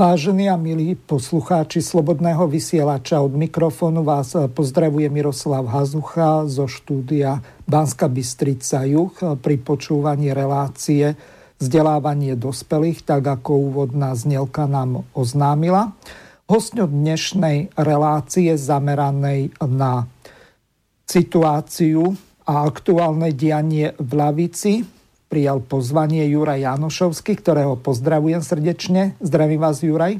Vážení a milí poslucháči Slobodného vysielača, od mikrofónu vás pozdravuje Miroslav Hazucha zo štúdia Banska Bystrica Juch pri počúvaní relácie vzdelávanie dospelých, tak ako úvodná znelka nám oznámila. Hostňou dnešnej relácie zameranej na situáciu a aktuálne dianie v Lavici prijal pozvanie Juraj Janošovský, ktorého pozdravujem srdečne. Zdravím vás, Juraj.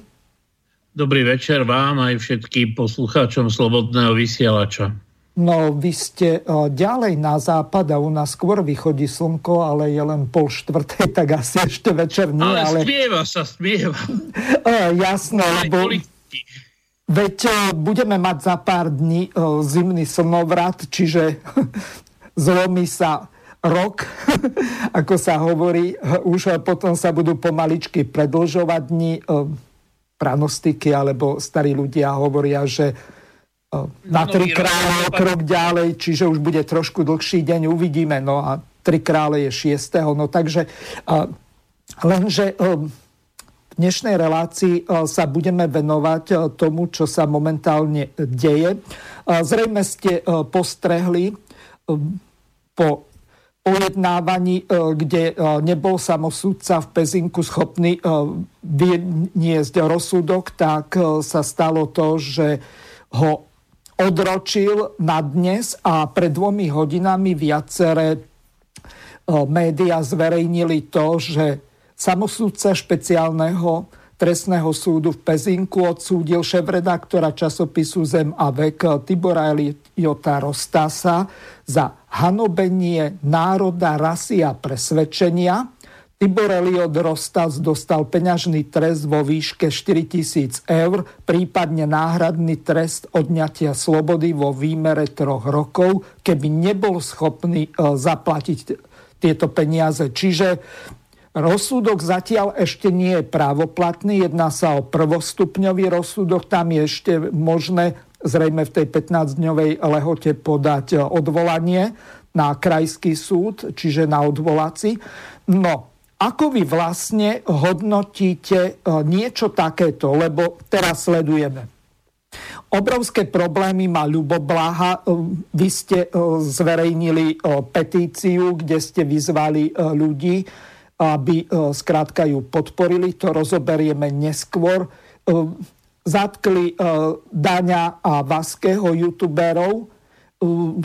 Dobrý večer vám aj všetkým poslucháčom Slobodného vysielača. No, vy ste ďalej na západ a u nás skôr vychodí slnko, ale je len pol štvrtej, tak asi ešte večer nie. Ale, ale... smieva sa, smieva. jasné, lebo... Veď budeme mať za pár dní zimný slnovrat, čiže zlomí sa rok, ako sa hovorí, už potom sa budú pomaličky predlžovať dni. E, pranostiky alebo starí ľudia hovoria, že e, na tri krále krok ďalej, čiže už bude trošku dlhší deň, uvidíme. No a tri krále je 6. No takže e, lenže v dnešnej relácii sa budeme venovať tomu, čo sa momentálne deje. Zrejme ste postrehli po pojednávaní, e, kde e, nebol samosudca v Pezinku schopný e, vyniesť rozsudok, tak sa stalo to, že ho odročil na dnes a pred dvomi hodinami viaceré médiá zverejnili to, že samosudca špeciálneho trestného súdu v Pezinku odsúdil šéf-redaktora časopisu Zem a vek Tibora Eliota Rostasa za hanobenie národa, rasy a presvedčenia. Tibor Eliot Rostas dostal peňažný trest vo výške 4000 eur, prípadne náhradný trest odňatia slobody vo výmere troch rokov, keby nebol schopný e, zaplatiť tieto peniaze. Čiže rozsudok zatiaľ ešte nie je právoplatný, jedná sa o prvostupňový rozsudok, tam je ešte možné zrejme v tej 15-dňovej lehote podať e, odvolanie na krajský súd, čiže na odvolací. No, ako vy vlastne hodnotíte e, niečo takéto, lebo teraz sledujeme. Obrovské problémy má Ľubo Blaha. E, vy ste zverejnili petíciu, kde ste vyzvali ľudí, aby skrátka ju podporili. To rozoberieme neskôr zatkli uh, Daňa a Vaského youtuberov. Uh,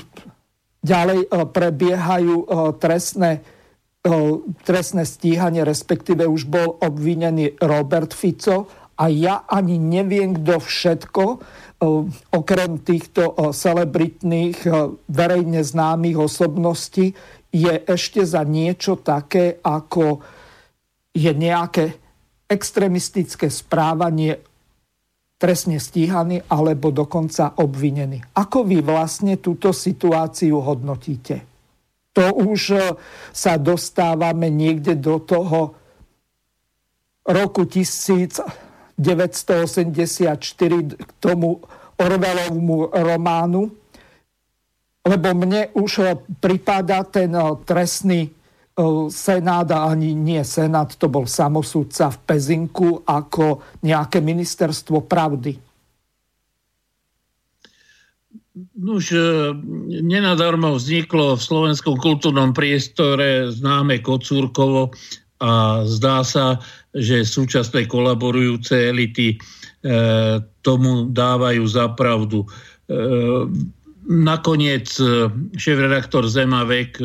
ďalej uh, prebiehajú trestné, trestné stíhanie, respektíve už bol obvinený Robert Fico a ja ani neviem, kto všetko, okrem týchto celebritných, verejne známych osobností, je ešte za niečo také, ako je nejaké extremistické správanie trestne stíhaný alebo dokonca obvinený. Ako vy vlastne túto situáciu hodnotíte? To už e, sa dostávame niekde do toho roku 1984 k tomu Orwellovmu románu, lebo mne už e, pripadá ten e, trestný Senát a ani nie Senát, to bol samosudca v Pezinku ako nejaké ministerstvo pravdy. Už nenadarmo vzniklo v slovenskom kultúrnom priestore známe Kocúrkovo a zdá sa, že súčasné kolaborujúce elity e, tomu dávajú za pravdu. E, nakoniec e, šéf-redaktor Zemavek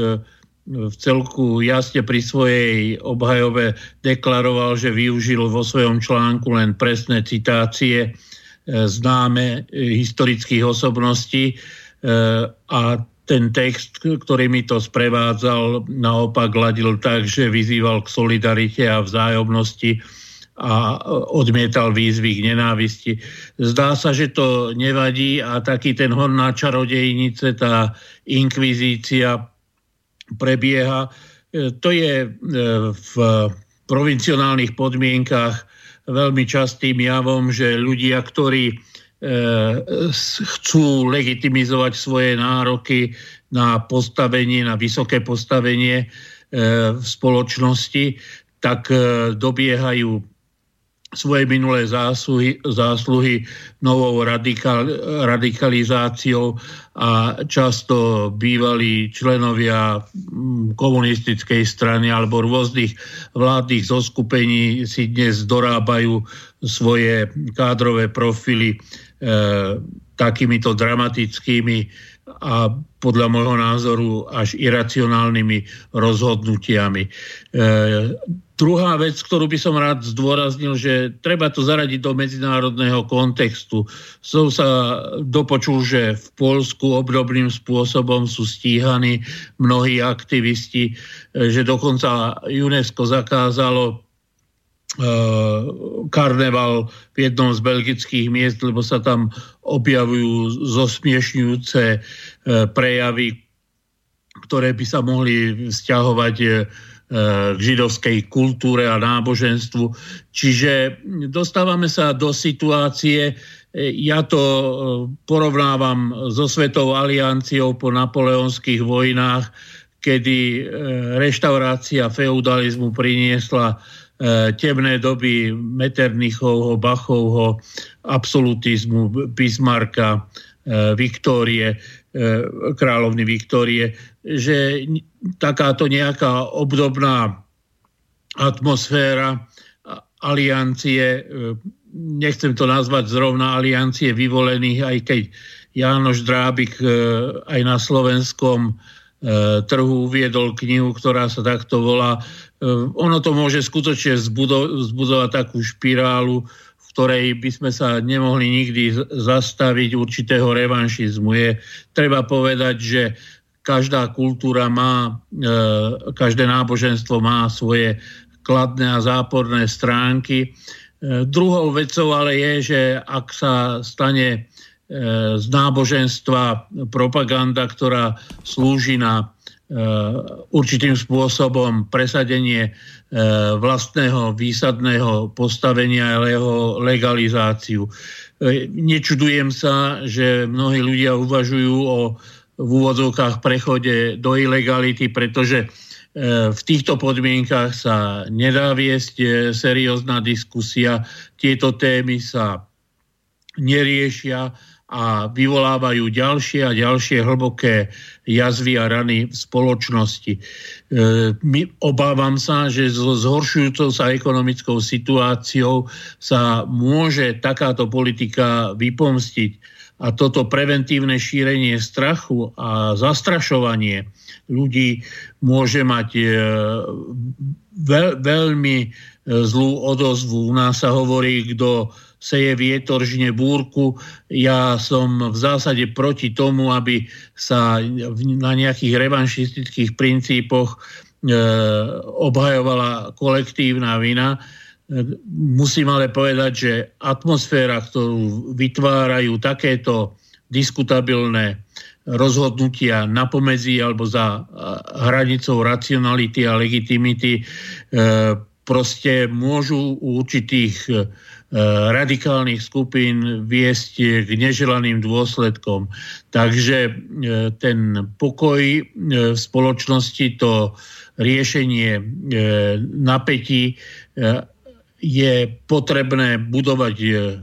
v celku jasne pri svojej obhajobe deklaroval, že využil vo svojom článku len presné citácie e, známe e, historických osobností e, a ten text, ktorý mi to sprevádzal, naopak ladil tak, že vyzýval k solidarite a vzájomnosti a odmietal výzvy k nenávisti. Zdá sa, že to nevadí a taký ten hon na čarodejnice, tá inkvizícia prebieha. E, to je e, v provincionálnych podmienkach veľmi častým javom, že ľudia, ktorí chcú legitimizovať svoje nároky na postavenie, na vysoké postavenie v spoločnosti, tak dobiehajú svoje minulé zásluhy, zásluhy novou radikal, radikalizáciou a často bývalí členovia mm, komunistickej strany alebo rôznych vládnych zoskupení si dnes dorábajú svoje kádrové profily e, takýmito dramatickými a podľa môjho názoru až iracionálnymi rozhodnutiami. E, druhá vec, ktorú by som rád zdôraznil, že treba to zaradiť do medzinárodného kontextu. Som sa dopočul, že v Polsku obdobným spôsobom sú stíhaní mnohí aktivisti, e, že dokonca UNESCO zakázalo karneval v jednom z belgických miest, lebo sa tam objavujú zosmiešňujúce eh, prejavy, ktoré by sa mohli vzťahovať eh, k židovskej kultúre a náboženstvu. Čiže dostávame sa do situácie, ja to porovnávam so Svetou alianciou po napoleonských vojnách, kedy reštaurácia feudalizmu priniesla temné doby Metternichovho, Bachovho, absolutizmu, Bismarcka, e, Viktórie, e, kráľovny Viktórie, že takáto nejaká obdobná atmosféra aliancie, nechcem to nazvať zrovna aliancie vyvolených, aj keď Jánoš Drábik aj na slovenskom trhu uviedol knihu, ktorá sa takto volá ono to môže skutočne zbudovať takú špirálu, v ktorej by sme sa nemohli nikdy zastaviť určitého revanšizmu. Je treba povedať, že každá kultúra má, ehm, každé náboženstvo má svoje kladné a záporné stránky. Ehm, druhou vecou ale je, že ak sa stane z náboženstva propaganda, ktorá slúži na Eh, určitým spôsobom presadenie eh, vlastného výsadného postavenia a jeho legalizáciu. Eh, nečudujem sa, že mnohí ľudia uvažujú o v úvodzovkách prechode do ilegality, pretože v týchto podmienkach sa nedá viesť seriózna diskusia. Tieto témy sa neriešia a vyvolávajú ďalšie a ďalšie hlboké jazvy a rany v spoločnosti. E, my, obávam sa, že so zhoršujúcou sa ekonomickou situáciou sa môže takáto politika vypomstiť a toto preventívne šírenie strachu a zastrašovanie ľudí môže mať e, veľ, veľmi e, zlú odozvu. U nás sa hovorí, kto seje vietor, žne búrku. Ja som v zásade proti tomu, aby sa na nejakých revanšistických princípoch e, obhajovala kolektívna vina. E, musím ale povedať, že atmosféra, ktorú vytvárajú takéto diskutabilné rozhodnutia na pomedzi alebo za hranicou racionality a legitimity e, proste môžu u určitých radikálnych skupín viesť k neželaným dôsledkom. Takže eh, ten pokoj eh, v spoločnosti, to riešenie napätí je potrebné budovať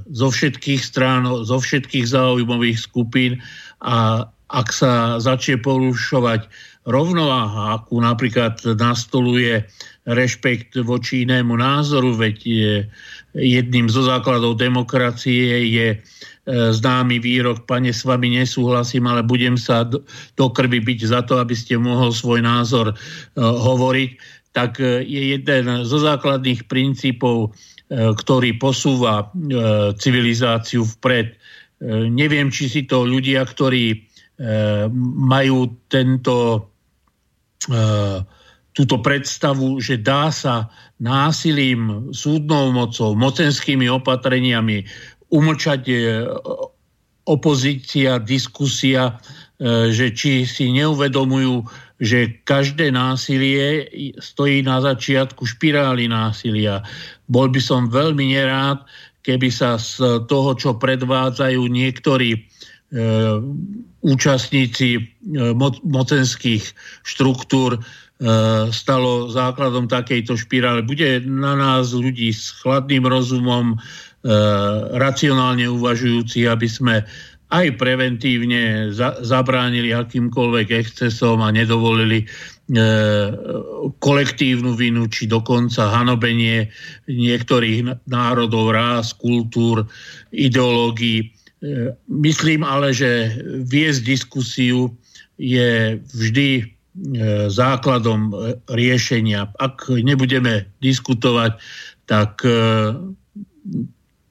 zo všetkých strán, zo všetkých záujmových skupín a ak sa začne porušovať rovnováha, akú napríklad nastoluje rešpekt voči inému názoru, veď jedným zo základov demokracie je e, známy výrok, pane, s vami nesúhlasím, ale budem sa do, krvi byť za to, aby ste mohol svoj názor uh, hovoriť, tak uh, je jeden zo základných princípov, ktorý posúva civilizáciu vpred. Neviem, či si to ľudia, ktorí majú tento, túto predstavu, že dá sa násilím, súdnou mocou, mocenskými opatreniami umlčať opozícia, diskusia, že či si neuvedomujú, že každé násilie stojí na začiatku špirály násilia. Bol by som veľmi nerád, keby sa z toho, čo predvádzajú niektorí e, účastníci e, mo- mocenských štruktúr, e, stalo základom takejto špirály. Bude na nás ľudí s chladným rozumom, e, racionálne uvažujúci, aby sme aj preventívne za, zabránili akýmkoľvek excesom a nedovolili e, kolektívnu vinu či dokonca hanobenie niektorých národov, rás, kultúr, ideológií. E, myslím ale, že viesť diskusiu je vždy e, základom riešenia. Ak nebudeme diskutovať, tak e,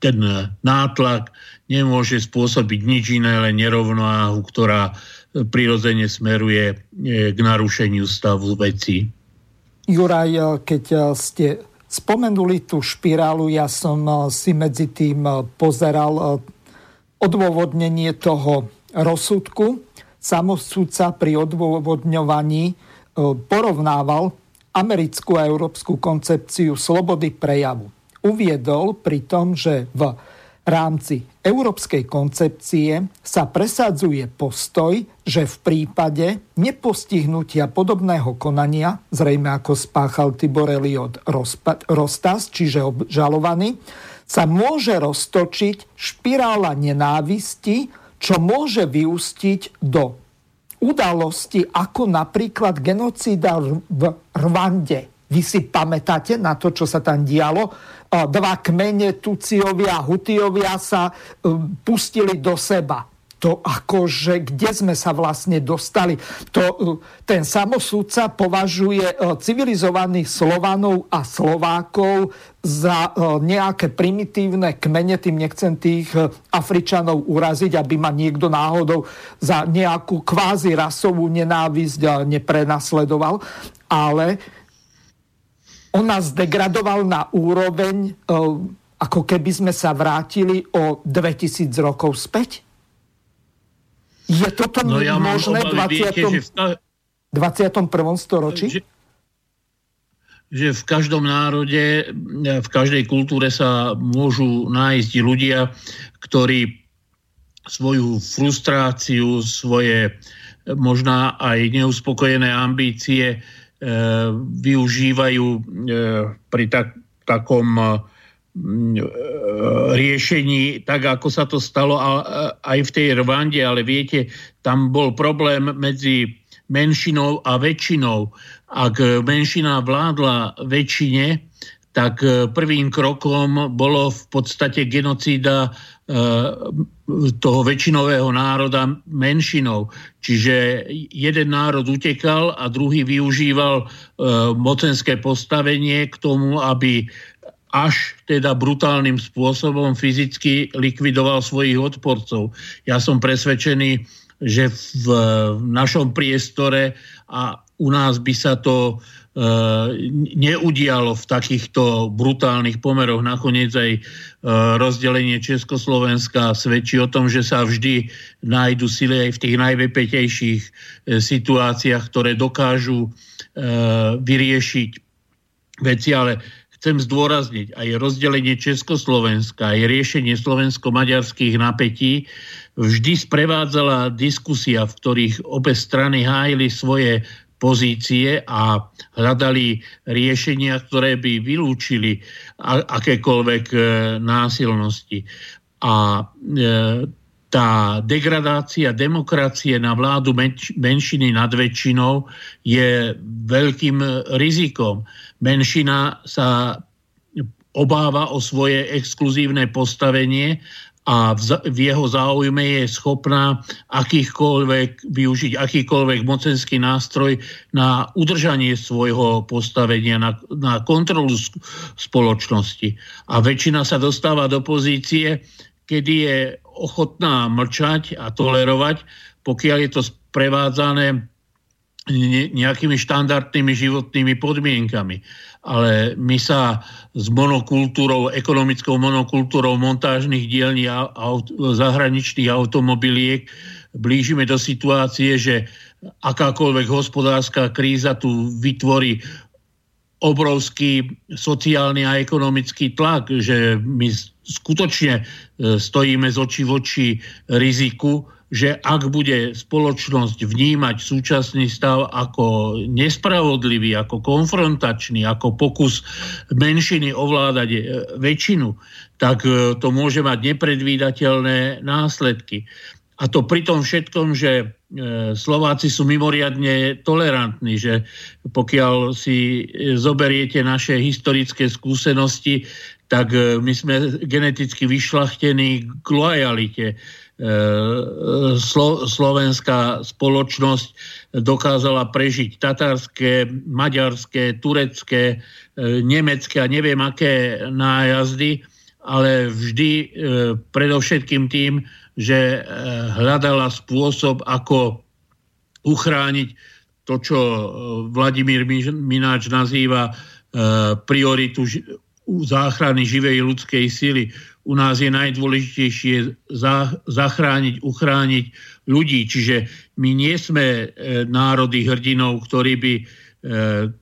ten nátlak nemôže spôsobiť nič iné, len nerovnováhu, ktorá prirodzene smeruje e, k narušeniu stavu veci. Juraj, e, keď e, ste spomenuli tú špirálu, ja som si medzi tým pozeral odôvodnenie toho rozsudku. Samosúdca pri odôvodňovaní porovnával americkú a európsku koncepciu slobody prejavu. Uviedol pri tom, že v rámci európskej koncepcie sa presadzuje postoj, že v prípade nepostihnutia podobného konania, zrejme ako spáchal Tibor Eliot Rostas, čiže obžalovaný, sa môže roztočiť špirála nenávisti, čo môže vyústiť do udalosti ako napríklad genocída v Rwande. Vy si pamätáte na to, čo sa tam dialo? dva kmene Tuciovia a Hutiovia sa um, pustili do seba. To akože, kde sme sa vlastne dostali? To, uh, ten samosúdca považuje uh, civilizovaných Slovanov a Slovákov za uh, nejaké primitívne kmene, tým nechcem tých Afričanov uraziť, aby ma niekto náhodou za nejakú kvázi rasovú nenávisť neprenasledoval. Ale on nás degradoval na úroveň, e, ako keby sme sa vrátili o 2000 rokov späť? Je toto no ja možné v 20. 21. storočí? Že, že v každom národe, v každej kultúre sa môžu nájsť ľudia, ktorí svoju frustráciu, svoje možná aj neuspokojené ambície E, využívajú e, pri tak, takom e, riešení, tak ako sa to stalo aj v tej Rwande, ale viete, tam bol problém medzi menšinou a väčšinou. Ak menšina vládla väčšine, tak prvým krokom bolo v podstate genocída toho väčšinového národa menšinou. Čiže jeden národ utekal a druhý využíval e, mocenské postavenie k tomu, aby až teda brutálnym spôsobom fyzicky likvidoval svojich odporcov. Ja som presvedčený, že v, našom priestore a u nás by sa to E, neudialo v takýchto brutálnych pomeroch. Nakoniec aj e, rozdelenie Československa svedčí o tom, že sa vždy nájdu sily aj v tých najvypetejších e, situáciách, ktoré dokážu vyriešiť veci, ale chcem zdôrazniť aj rozdelenie Československa, aj riešenie slovensko-maďarských napätí vždy sprevádzala diskusia, v ktorých obe strany hájili svoje pozície a hľadali riešenia, ktoré by vylúčili akékoľvek e, násilnosti. A e, tá degradácia demokracie na vládu menšiny nad väčšinou je veľkým rizikom. Menšina sa obáva o svoje exkluzívne postavenie a v jeho záujme je schopná akýchkoľvek, využiť akýkoľvek mocenský nástroj na udržanie svojho postavenia, na, na kontrolu spoločnosti. A väčšina sa dostáva do pozície, kedy je ochotná mlčať a tolerovať, pokiaľ je to sprevádzané nejakými štandardnými životnými podmienkami. Ale my sa s monokultúrou, ekonomickou monokultúrou montážnych dielní a aut, zahraničných automobiliek blížime do situácie, že akákoľvek hospodárska kríza tu vytvorí obrovský sociálny a ekonomický tlak, že my skutočne e, stojíme z očí v oči riziku, že ak bude spoločnosť vnímať súčasný stav ako nespravodlivý, ako konfrontačný, ako pokus menšiny ovládať e, väčšinu, tak e, to môže mať nepredvídateľné následky. A to pri tom všetkom, že Slováci sú mimoriadne tolerantní, že pokiaľ si zoberiete naše historické skúsenosti, tak my sme geneticky vyšlachtení k lojalite. E, Slo- slovenská spoločnosť dokázala prežiť tatarské, maďarské, turecké, e, nemecké a neviem aké nájazdy, ale vždy e, predovšetkým tým, že hľadala spôsob, ako uchrániť to, čo Vladimír Mináč nazýva prioritu záchrany živej ľudskej síly u nás je najdôležitejšie zachrániť, uchrániť ľudí. Čiže my nie sme e, národy hrdinov, ktorí by e,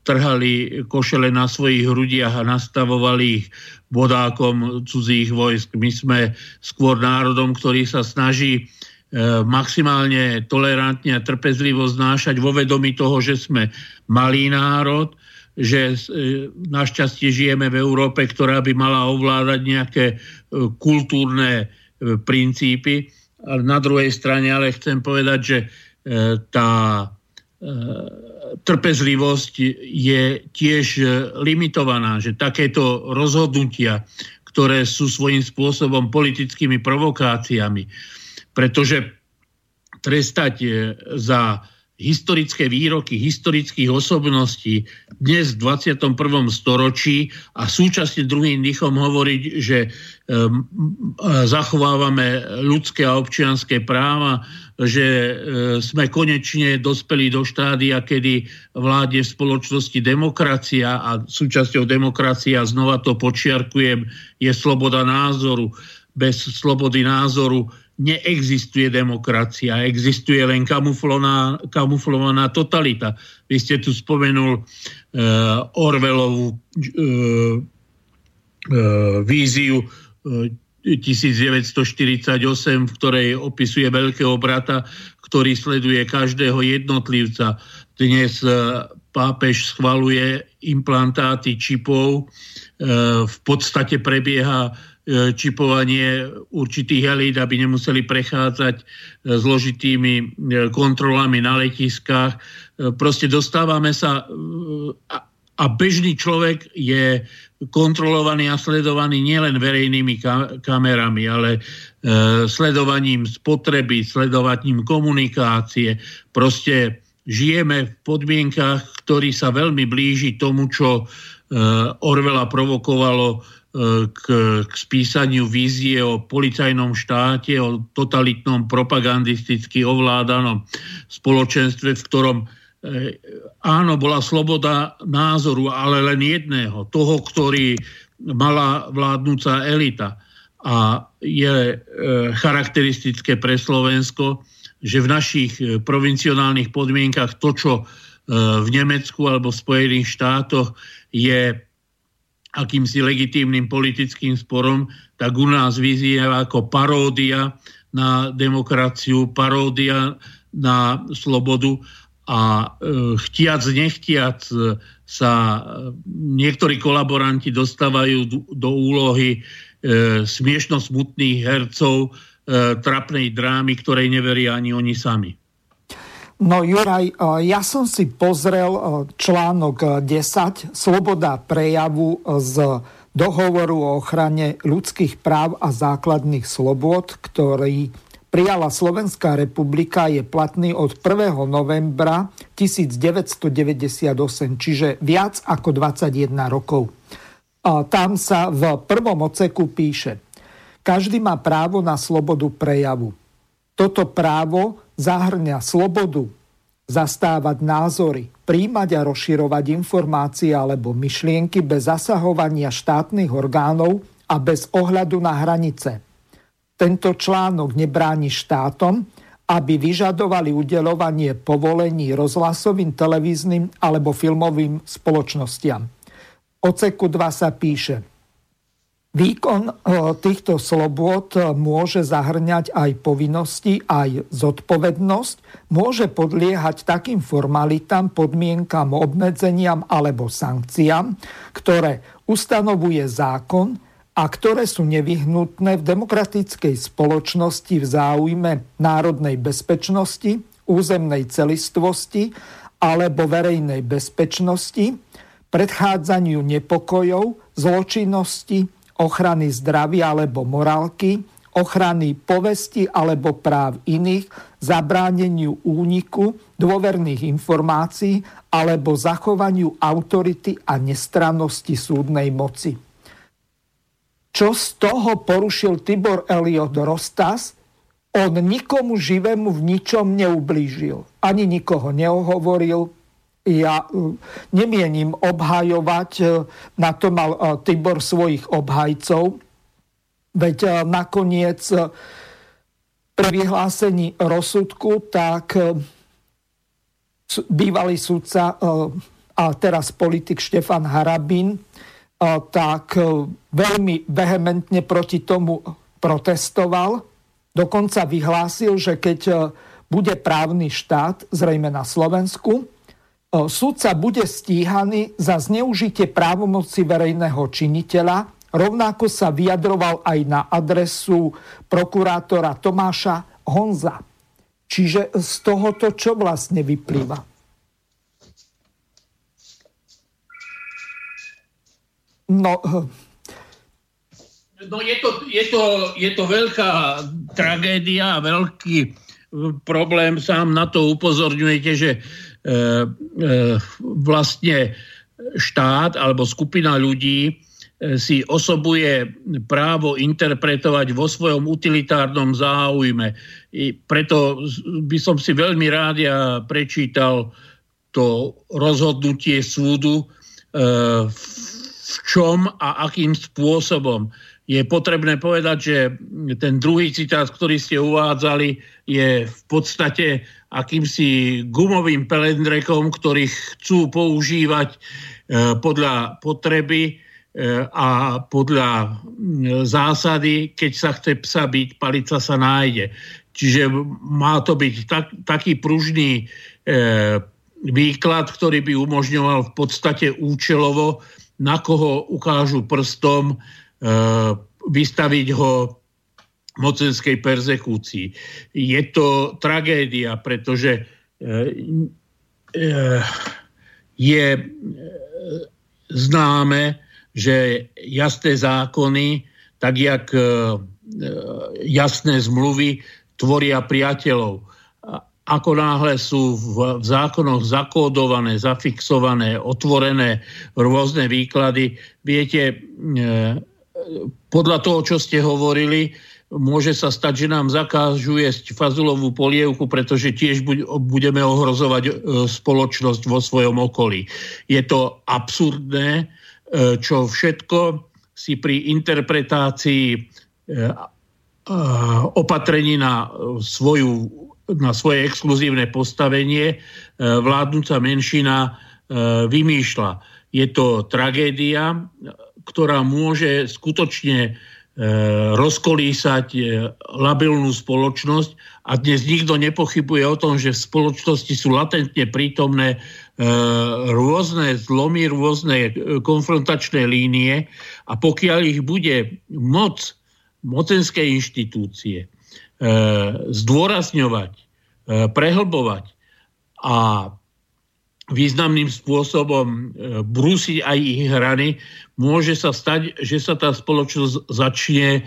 trhali košele na svojich hrudiach a nastavovali ich vodákom cudzích vojsk. My sme skôr národom, ktorý sa snaží e, maximálne tolerantne a trpezlivo znášať vo vedomí toho, že sme malý národ, že e, našťastie žijeme v Európe, ktorá by mala ovládať nejaké e, kultúrne princípy. Ale na druhej strane ale chcem povedať, že tá trpezlivosť je tiež limitovaná, že takéto rozhodnutia, ktoré sú svojím spôsobom politickými provokáciami, pretože trestať za historické výroky historických osobností dnes v 21. storočí a súčasne druhým dýchom hovoriť, že zachovávame ľudské a občianské práva, že um, sme konečne dospeli do štádia, kedy vládne v spoločnosti demokracia a súčasťou demokracia, znova to počiarkujem, je sloboda názoru. Bez slobody názoru neexistuje demokracia, existuje len kamuflovaná, kamuflovaná totalita. Vy ste tu spomenul uh, Orwellovú uh, uh, víziu uh, 1948, v ktorej opisuje veľkého brata, ktorý sleduje každého jednotlivca. Dnes uh, pápež schvaluje implantáty čipov, v podstate prebieha E, čipovanie určitých elít, aby nemuseli prechádzať e, zložitými e, kontrolami na letiskách. Proste dostávame sa a bežný človek je kontrolovaný a sledovaný nielen verejnými kamerami, ale sledovaním spotreby, sledovaním komunikácie. Proste žijeme v podmienkach, ktorý sa veľmi blíži tomu, čo Orvela provokovalo k, k spísaniu vízie o policajnom štáte, o totalitnom propagandisticky ovládanom spoločenstve, v ktorom e, áno, bola sloboda názoru, ale len jedného, toho, ktorý mala vládnúca elita. A je e, charakteristické pre Slovensko, že v našich e, provincionálnych podmienkach to, čo v Nemecku alebo v Spojených štátoch je akýmsi legitímnym politickým sporom, tak u nás vyzýva ako paródia na demokraciu, paródia na slobodu a e, chtiac, nechtiac sa niektorí kolaboranti dostávajú do, úlohy e, smiešno smutných hercov e, trapnej drámy, ktorej neveria ani oni sami. No Juraj, ja som si pozrel článok 10 Sloboda prejavu z dohovoru o ochrane ľudských práv a základných slobod, ktorý prijala Slovenská republika, je platný od 1. novembra 1998, čiže viac ako 21 rokov. Tam sa v prvom oceku píše Každý má právo na slobodu prejavu. Toto právo zahrňa slobodu zastávať názory, príjmať a rozširovať informácie alebo myšlienky bez zasahovania štátnych orgánov a bez ohľadu na hranice. Tento článok nebráni štátom, aby vyžadovali udelovanie povolení rozhlasovým, televíznym alebo filmovým spoločnostiam. Oceku 2 sa píše – Výkon eh, týchto slobôd eh, môže zahrňať aj povinnosti, aj zodpovednosť, môže podliehať takým formalitám, podmienkam, obmedzeniam alebo sankciám, ktoré ustanovuje zákon a ktoré sú nevyhnutné v demokratickej spoločnosti v záujme národnej bezpečnosti, územnej celistvosti alebo verejnej bezpečnosti, predchádzaniu nepokojov, zločinnosti, ochrany zdravia alebo morálky, ochrany povesti alebo práv iných, zabráneniu úniku dôverných informácií alebo zachovaniu autority a nestrannosti súdnej moci. Čo z toho porušil Tibor Eliot Rostas? On nikomu živému v ničom neublížil. Ani nikoho neohovoril, ja e, nemienim obhajovať, e, na to mal e, Tibor svojich obhajcov, veď nakoniec pri vyhlásení rozsudku, tak bývalý sudca a teraz politik Štefan Harabin, tak veľmi vehementne proti tomu protestoval. Dokonca vyhlásil, že keď bude právny štát, zrejme na Slovensku, Súdca bude stíhaný za zneužitie právomoci verejného činiteľa. Rovnako sa vyjadroval aj na adresu prokurátora Tomáša Honza. Čiže z tohoto čo vlastne vyplýva? No, no je, to, je, to, je to veľká tragédia a veľký problém. Sám na to upozorňujete, že vlastne štát alebo skupina ľudí e, si osobuje právo interpretovať vo svojom utilitárnom záujme. I preto by som si veľmi rád ja prečítal to rozhodnutie súdu, v čom a akým spôsobom. Je potrebné povedať, že ten druhý citát, ktorý ste uvádzali, je v podstate akýmsi gumovým pelendrekom, ktorý chcú používať e, podľa potreby e, a podľa zásady, keď sa chce psa byť, palica sa nájde. Čiže má to byť tak, taký pružný e, výklad, ktorý by umožňoval v podstate účelovo, na koho ukážu prstom, vystaviť ho mocenskej perzekúcii. Je to tragédia, pretože e, e, je známe, že jasné zákony, tak jak jasné zmluvy tvoria priateľov. Ako náhle sú v zákonoch zakódované, zafixované, otvorené rôzne výklady, viete, podľa toho, čo ste hovorili, môže sa stať, že nám zakážu jesť fazulovú polievku, pretože tiež budeme ohrozovať e, spoločnosť vo svojom okolí. Je to absurdné, e, čo všetko si pri interpretácii e, opatrení na, svoju, na svoje exkluzívne postavenie vládnúca menšina vymýšľa. Je to tragédia, ktorá môže skutočne E, rozkolísať e, labilnú spoločnosť. A dnes nikto nepochybuje o tom, že v spoločnosti sú latentne prítomné e, rôzne zlomy, rôzne konfrontačné línie. A pokiaľ ich bude moc mocenské inštitúcie zdôrazňovať, prehlbovať a významným spôsobom e, brúsiť aj ich hrany, môže sa stať, že sa tá spoločnosť začne e,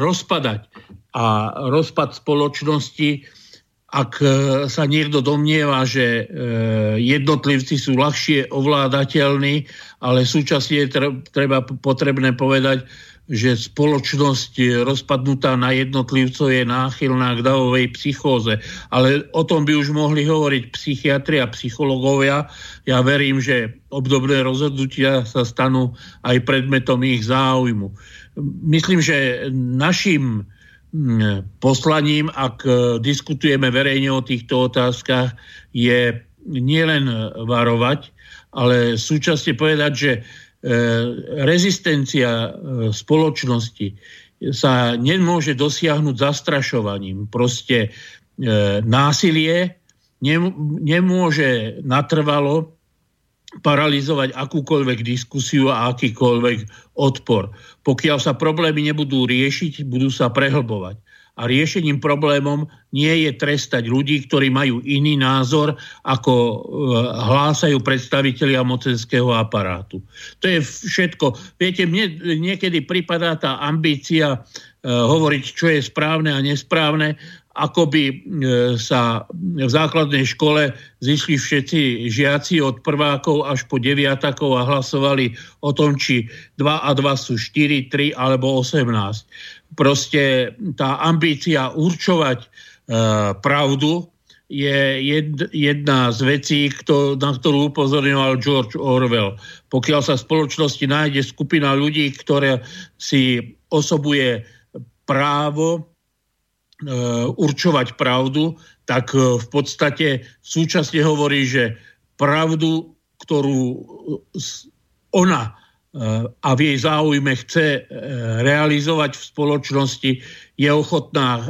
rozpadať. A rozpad spoločnosti, ak e, sa niekto domnieva, že jednotlivci sú ľahšie ovládateľní, ale súčasne je treba potrebné povedať, že spoločnosť rozpadnutá na jednotlivcov je náchylná k davovej psychóze. Ale o tom by už mohli hovoriť psychiatri a psychológovia. Ja verím, že obdobné rozhodnutia sa stanú aj predmetom ich záujmu. Myslím, že našim mm, poslaním, ak diskutujeme verejne o týchto otázkach, je nielen varovať, ale súčasne povedať, že E, rezistencia e, spoločnosti sa nemôže dosiahnuť zastrašovaním. Proste e, násilie nemôže natrvalo paralizovať akúkoľvek diskusiu a akýkoľvek odpor. Pokiaľ sa problémy nebudú riešiť, budú sa prehlbovať a riešením problémom nie je trestať ľudí, ktorí majú iný názor, ako e, hlásajú predstavitelia mocenského aparátu. To je všetko. Viete, mne niekedy pripadá tá ambícia hovoriť, čo je správne a nesprávne, ako by e, sa v základnej škole zišli všetci žiaci od prvákov až po deviatakov a hlasovali o tom, či 2 a 2 sú 4, 3 alebo 18 proste tá ambícia určovať e, pravdu je jed, jedna z vecí, na ktorú upozorňoval George Orwell. Pokiaľ sa v spoločnosti nájde skupina ľudí, ktoré si osobuje právo e, určovať pravdu, tak e, v podstate súčasne hovorí, že pravdu, ktorú ona a v jej záujme chce e, realizovať v spoločnosti, je ochotná e,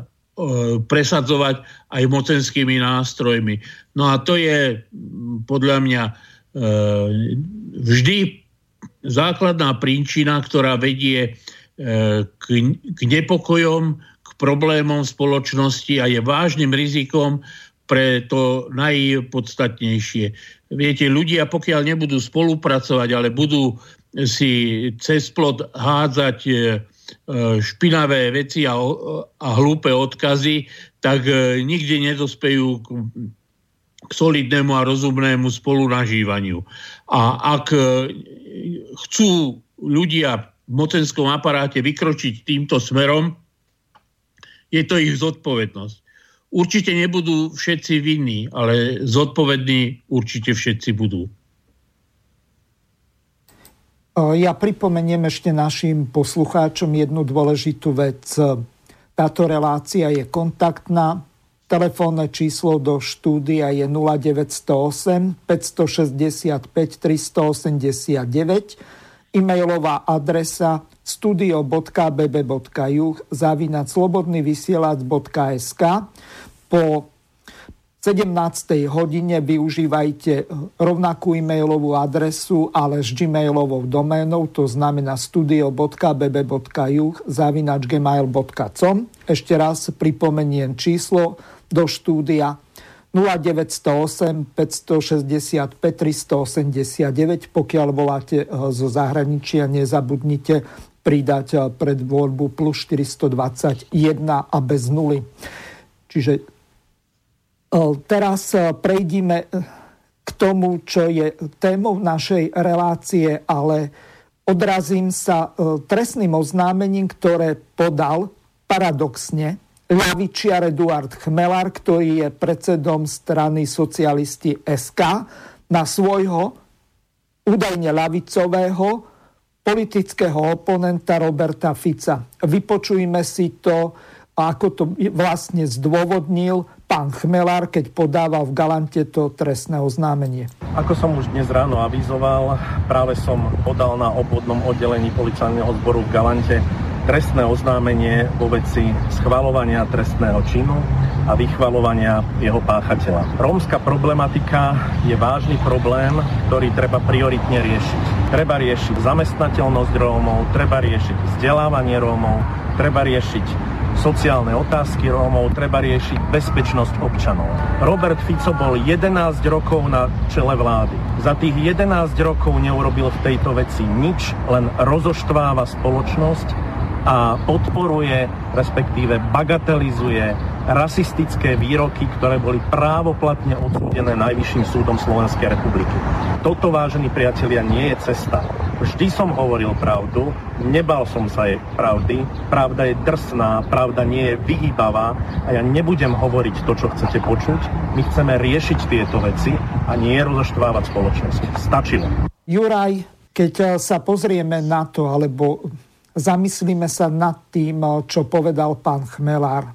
presadzovať aj mocenskými nástrojmi. No a to je podľa mňa e, vždy základná príčina, ktorá vedie k, k nepokojom, k problémom spoločnosti a je vážnym rizikom pre to najpodstatnejšie. Viete, ľudia pokiaľ nebudú spolupracovať, ale budú si cez plot hádzať e, e, špinavé veci a, a hlúpe odkazy, tak e, nikdy nedospejú k, k solidnému a rozumnému spolunažívaniu. A ak chcú ľudia mocenskom aparáte vykročiť týmto smerom, je to ich zodpovednosť. Určite nebudú všetci vinní, ale zodpovední určite všetci budú. Ja pripomeniem ešte našim poslucháčom jednu dôležitú vec. Táto relácia je kontaktná. Telefónne číslo do štúdia je 0908 565 389. E-mailová adresa studio.bb.juh zavinať slobodnyvysielac.sk Po 17. hodine využívajte rovnakú e-mailovú adresu, ale s gmailovou doménou, to znamená studio.bb.juh zavinač gmail.com. Ešte raz pripomeniem číslo do štúdia 0908 565 389. Pokiaľ voláte eh, zo zahraničia, nezabudnite pridať eh, pred voľbu plus 421 a bez nuly. Čiže Teraz prejdime k tomu, čo je témou našej relácie, ale odrazím sa trestným oznámením, ktoré podal paradoxne ľavičiar Eduard Chmelár, ktorý je predsedom strany socialisti SK, na svojho údajne ľavicového politického oponenta Roberta Fica. Vypočujme si to, ako to vlastne zdôvodnil pán Chmelár, keď podával v Galante to trestné oznámenie. Ako som už dnes ráno avizoval, práve som podal na obvodnom oddelení policajného zboru v Galante trestné oznámenie vo veci schvalovania trestného činu a vychvalovania jeho páchateľa. Rómska problematika je vážny problém, ktorý treba prioritne riešiť. Treba riešiť zamestnateľnosť Rómov, treba riešiť vzdelávanie Rómov, treba riešiť sociálne otázky Rómov, treba riešiť bezpečnosť občanov. Robert Fico bol 11 rokov na čele vlády. Za tých 11 rokov neurobil v tejto veci nič, len rozoštváva spoločnosť a podporuje, respektíve bagatelizuje rasistické výroky, ktoré boli právoplatne odsúdené Najvyšším súdom Slovenskej republiky. Toto, vážení priatelia, nie je cesta. Vždy som hovoril pravdu, nebal som sa jej pravdy. Pravda je drsná, pravda nie je vyhýbavá a ja nebudem hovoriť to, čo chcete počuť. My chceme riešiť tieto veci a nie rozoštvávať spoločnosť. Stačilo. Juraj, keď sa pozrieme na to, alebo zamyslíme sa nad tým, čo povedal pán Chmelár,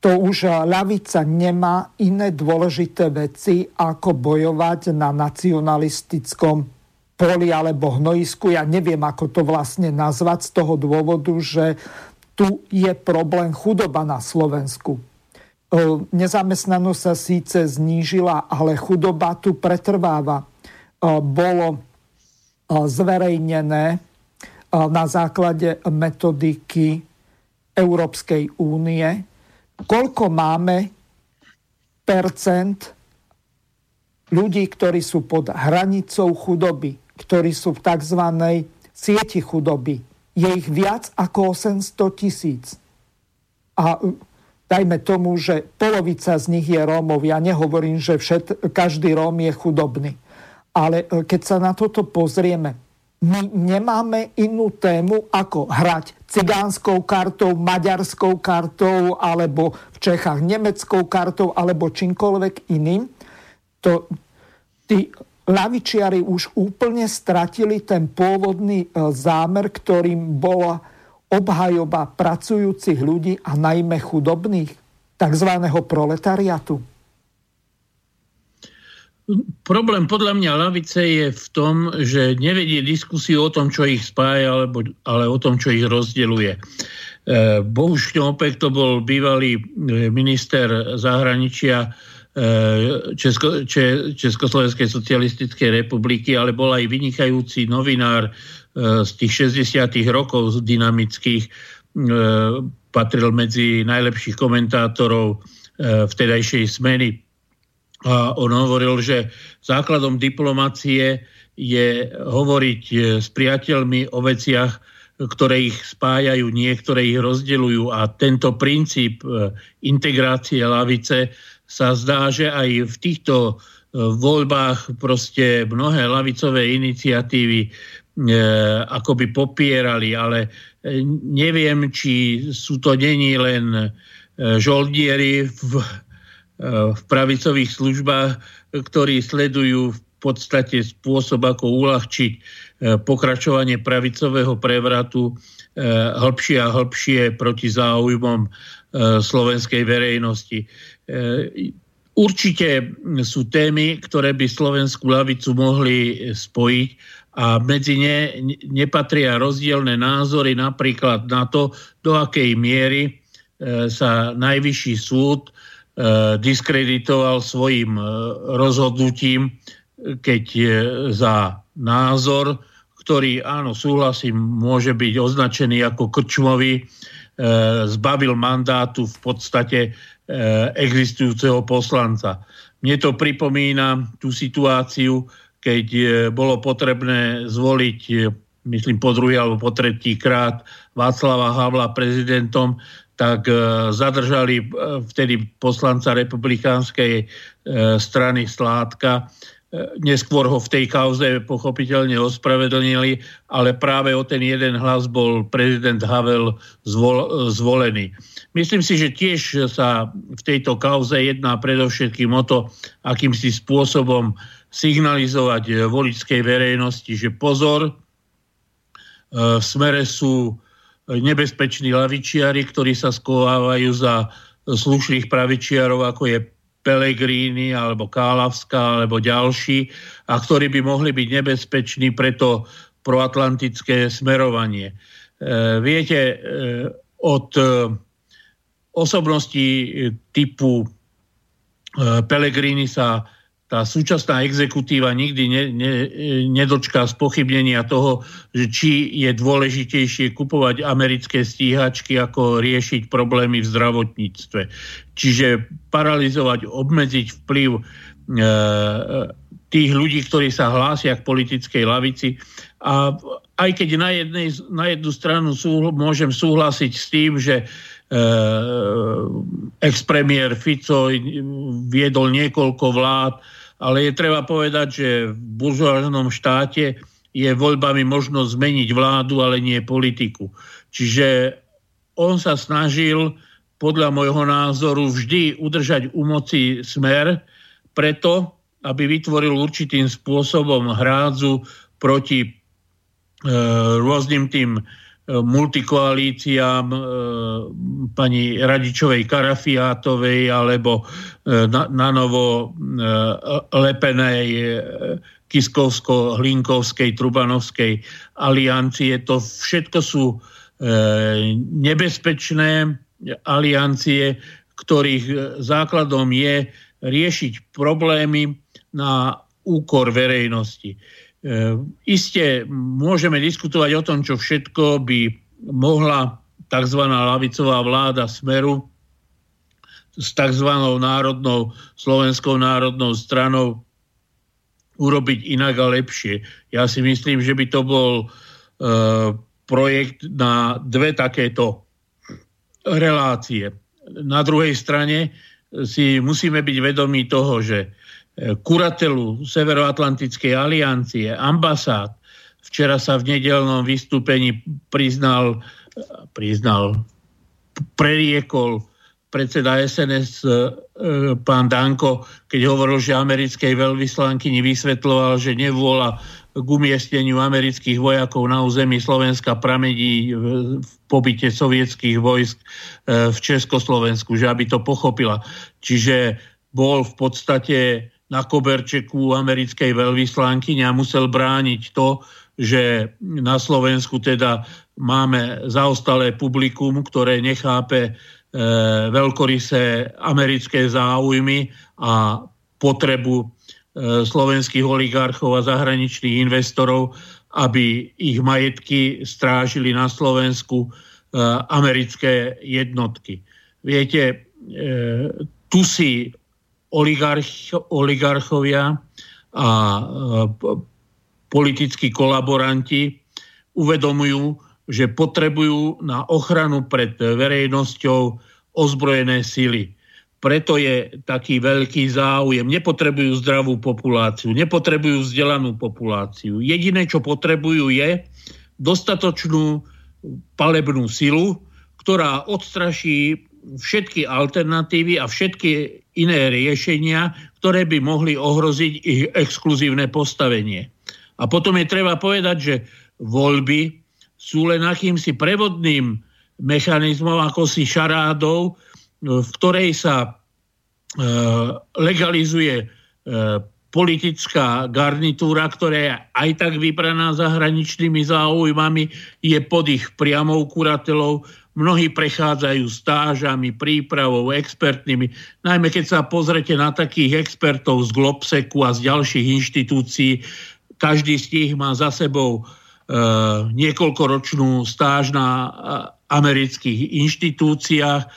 to už ľavica nemá iné dôležité veci, ako bojovať na nacionalistickom poli alebo hnojisku. Ja neviem, ako to vlastne nazvať z toho dôvodu, že tu je problém chudoba na Slovensku. E, nezamestnanosť sa síce znížila, ale chudoba tu pretrváva. Bolo zverejnené na základe metodiky Európskej únie, koľko máme percent ľudí, ktorí sú pod hranicou chudoby, ktorí sú v tzv. sieti chudoby. Je ich viac ako 800 tisíc. A e, dajme tomu, že polovica z nich je Rómov. Ja nehovorím, že všet, každý Róm je chudobný. Ale e, keď sa na toto pozrieme, my nemáme inú tému, ako hrať cigánskou kartou, maďarskou kartou, alebo v Čechách nemeckou kartou, alebo čímkoľvek iným. To, tí lavičiari už úplne stratili ten pôvodný e, zámer, ktorým bola obhajoba pracujúcich ľudí a najmä chudobných, tzv. proletariatu. Problém podľa mňa lavice je v tom, že nevedie diskusiu o tom, čo ich spája, alebo, ale o tom, čo ich rozdeluje. E, Bohuž Šnopek to bol bývalý e, minister zahraničia e, Česko, Če, Československej socialistickej republiky, ale bol aj vynikajúci novinár z tých 60. rokov dynamických. Patril medzi najlepších komentátorov vtedajšej smeny a on hovoril, že základom diplomacie je hovoriť e, s priateľmi o veciach, ktoré ich spájajú, niektoré ich rozdeľujú. A tento princíp e, integrácie lavice sa zdá, že aj v týchto e, voľbách proste mnohé lavicové iniciatívy akoby popierali, ale neviem, či sú to není len žoldieri v v pravicových službách, ktorí sledujú v podstate spôsob, ako uľahčiť e, pokračovanie pravicového prevratu e, hĺbšie a hĺbšie proti záujmom e, slovenskej verejnosti. Určite sú témy, ktoré by slovenskú lavicu mohli spojiť a medzi ne nepatria rozdielne názory napríklad na to, do akej miery sa najvyšší súd diskreditoval svojim e, rozhodnutím, keď za názor, ktorý, áno, súhlasím, môže byť označený ako krčmový, e, zbavil mandátu v podstate existujúceho poslanca. Mne to pripomína tú situáciu, keď bolo potrebné zvoliť, myslím po druhý alebo po tretí krát Václava Havla prezidentom, tak e, zadržali e, vtedy poslanca republikánskej e, strany Sládka. Neskôr ho v tej kauze pochopiteľne ospravedlnili, ale práve o ten jeden hlas bol prezident Havel zvol, zvolený. Myslím si, že tiež sa v tejto kauze jedná predovšetkým o to, akým si spôsobom signalizovať voličskej verejnosti, že pozor, v smere sú nebezpeční lavičiari, ktorí sa skovávajú za slušných pravičiarov, ako je Pelegrini alebo Kálavská alebo ďalší a ktorí by mohli byť nebezpeční pre to proatlantické smerovanie. E, viete, e, od e, osobností typu Pelegrini sa tá súčasná exekutíva nikdy ne, ne, nedočká spochybnenia toho, že či je dôležitejšie kupovať americké stíhačky, ako riešiť problémy v zdravotníctve. Čiže paralizovať, obmedziť vplyv e, tých ľudí, ktorí sa hlásia k politickej lavici. A aj keď na, jednej, na jednu stranu sú, môžem súhlasiť s tým, že e, ex-premiér Fico viedol niekoľko vlád, ale je treba povedať, že v buržoáznom štáte je voľbami možno zmeniť vládu, ale nie politiku. Čiže on sa snažil podľa môjho názoru vždy udržať u moci smer, preto, aby vytvoril určitým spôsobom hrádzu proti e, rôznym tým e, multikoalíciám e, pani Radičovej Karafiátovej alebo e, na, na novo e, lepenej e, Kiskovsko-Hlinkovskej, Trubanovskej aliancie. To všetko sú e, nebezpečné aliancie, ktorých základom je riešiť problémy na úkor verejnosti. E, Isté môžeme diskutovať o tom, čo všetko by mohla tzv. lavicová vláda Smeru s tzv. národnou, slovenskou národnou stranou urobiť inak a lepšie. Ja si myslím, že by to bol e, projekt na dve takéto relácie. Na druhej strane si musíme byť vedomí toho, že kuratelu Severoatlantickej aliancie, ambasád, včera sa v nedelnom vystúpení priznal, priznal preriekol predseda SNS e, pán Danko, keď hovoril, že americkej veľvyslankyni vysvetloval, že nevôľa k umiestneniu amerických vojakov na území Slovenska pramedí v pobyte sovietských vojsk e, v Československu, že aby to pochopila. Čiže bol v podstate na koberčeku americkej veľvyslankyne a musel brániť to, že na Slovensku teda máme zaostalé publikum, ktoré nechápe E, veľkorysé americké záujmy a potrebu e, slovenských oligarchov a zahraničných investorov, aby ich majetky strážili na Slovensku e, americké jednotky. Viete, tu si oligarch, oligarchovia a politickí kolaboranti uvedomujú, že potrebujú na ochranu pred verejnosťou ozbrojené sily. Preto je taký veľký záujem. Nepotrebujú zdravú populáciu, nepotrebujú vzdelanú populáciu. Jediné, čo potrebujú, je dostatočnú palebnú silu, ktorá odstraší všetky alternatívy a všetky iné riešenia, ktoré by mohli ohroziť ich exkluzívne postavenie. A potom je treba povedať, že voľby sú len akýmsi prevodným mechanizmom, ako si šarádov, v ktorej sa e, legalizuje e, politická garnitúra, ktorá je aj tak vybraná zahraničnými záujmami, je pod ich priamou kuratelou. Mnohí prechádzajú stážami, prípravou, expertnými. Najmä keď sa pozrete na takých expertov z Globseku a z ďalších inštitúcií, každý z nich má za sebou Eh, niekoľkoročnú stáž na eh, amerických inštitúciách, eh,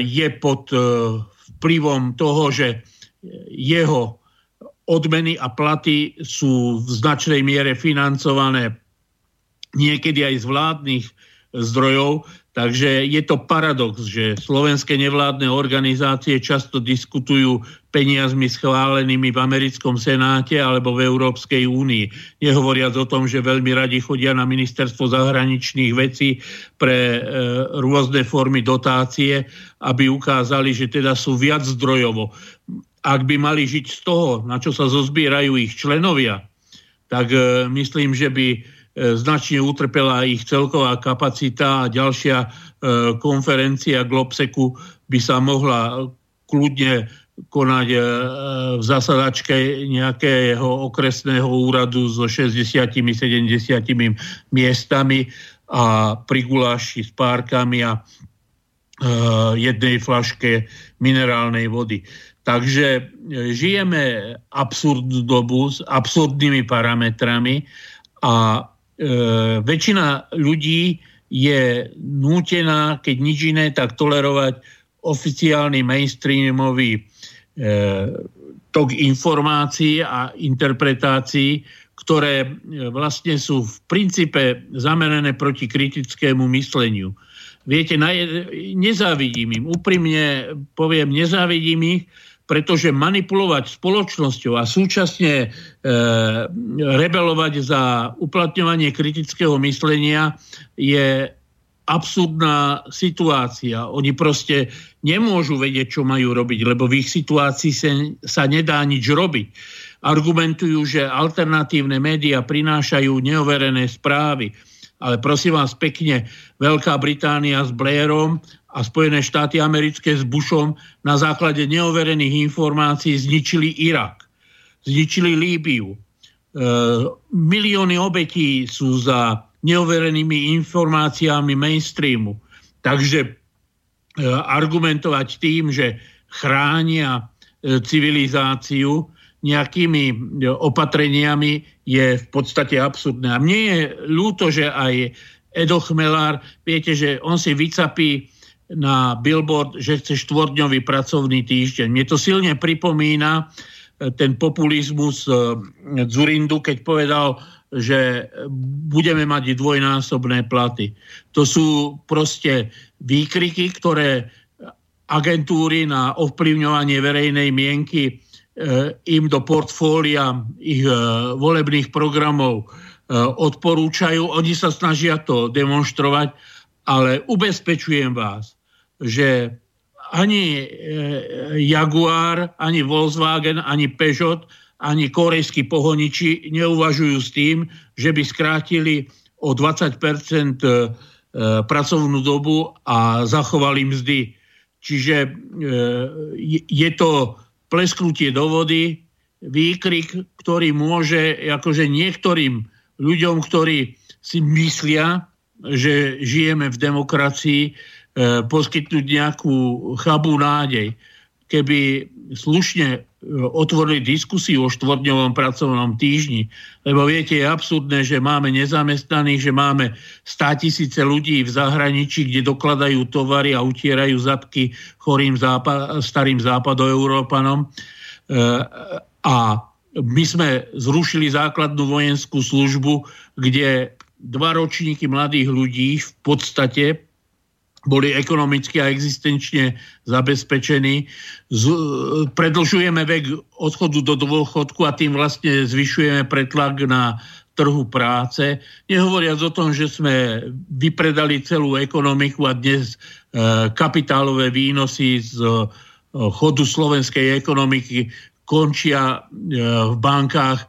je pod vplyvom toho, že jeho odmeny a platy sú v značnej miere financované niekedy aj z vládnych zdrojov, Takže je to paradox, že slovenské nevládne organizácie často diskutujú peniazmi schválenými v americkom senáte alebo v Európskej únii. Nehovoriac o tom, že veľmi radi chodia na ministerstvo zahraničných vecí pre e, rôzne formy dotácie, aby ukázali, že teda sú viac zdrojovo. Ak by mali žiť z toho, na čo sa zozbierajú ich členovia, tak e, myslím, že by značne utrpela ich celková kapacita a ďalšia e, konferencia Globseku by sa mohla kľudne konať e, v zasadačke nejakého okresného úradu so 60-70 miestami a pri guláši s párkami a jednej flaške minerálnej vody. Takže žijeme absurdnú dobu s absurdnými parametrami a e, väčšina ľudí je nútená, keď nič iné, tak tolerovať oficiálny mainstreamový e, tok informácií a interpretácií, ktoré e, vlastne sú v princípe zamerané proti kritickému mysleniu. Viete, nezávidím im, úprimne poviem, nezávidím ich, pretože manipulovať spoločnosťou a súčasne e, rebelovať za uplatňovanie kritického myslenia je absurdná situácia. Oni proste nemôžu vedieť, čo majú robiť, lebo v ich situácii sa, sa nedá nič robiť. Argumentujú, že alternatívne médiá prinášajú neoverené správy. Ale prosím vás pekne, Veľká Británia s Blairom a Spojené štáty americké s Bushom na základe neoverených informácií zničili Irak, zničili Líbiu. E, milióny obetí sú za neoverenými informáciami mainstreamu. Takže e, argumentovať tým, že chránia e, civilizáciu nejakými e, opatreniami je v podstate absurdné. A mne je ľúto, že aj Edo Chmelár, viete, že on si vycapí na billboard, že chce štvordňový pracovný týždeň. Mne to silne pripomína e, ten populizmus e, Zurindu, keď povedal, že budeme mať dvojnásobné platy. To sú proste výkriky, ktoré agentúry na ovplyvňovanie verejnej mienky e, im do portfólia ich volebných programov odporúčajú. Oni sa snažia to demonstrovať, ale ubezpečujem vás, že ani e, Jaguar, ani Volkswagen, ani Peugeot, ani korejskí pohoniči neuvažujú s tým, že by skrátili o 20 e, pracovnú dobu a zachovali mzdy. Čiže e, je to plesknutie do vody, výkrik, ktorý môže akože niektorým ľuďom, ktorí si myslia, že žijeme v demokracii, poskytnúť nejakú chabú nádej. Keby slušne e, otvorili diskusiu o štvordňovom pracovnom týždni, lebo viete, je absurdné, že máme nezamestnaných, že máme 100 tisíce ľudí v zahraničí, kde dokladajú tovary a utierajú zadky chorým západ, starým západoeurópanom. E, a my sme zrušili základnú vojenskú službu, kde dva ročníky mladých ľudí v podstate boli ekonomicky a existenčne zabezpečení. Z, predlžujeme vek odchodu do dôchodku a tým vlastne zvyšujeme pretlak na trhu práce. Nehovoriac o tom, že sme vypredali celú ekonomiku a dnes e, kapitálové výnosy z e, chodu slovenskej ekonomiky končia e, v bankách, e,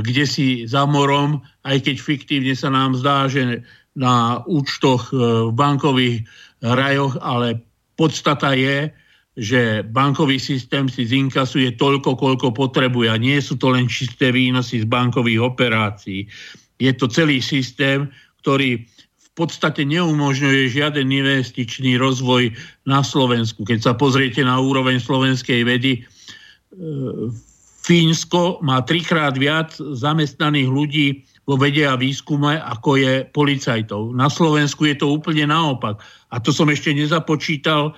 kde si za morom, aj keď fiktívne sa nám zdá, že na účtoch e, v bankových rajoch, ale podstata je, že bankový systém si zinkasuje toľko, koľko potrebuje a nie sú to len čisté výnosy z bankových operácií. Je to celý systém, ktorý v podstate neumožňuje žiaden investičný rozvoj na Slovensku. Keď sa pozriete na úroveň slovenskej vedy, e, Fínsko má trikrát viac zamestnaných ľudí vo vede a výskume, ako je policajtov. Na Slovensku je to úplne naopak. A to som ešte nezapočítal e,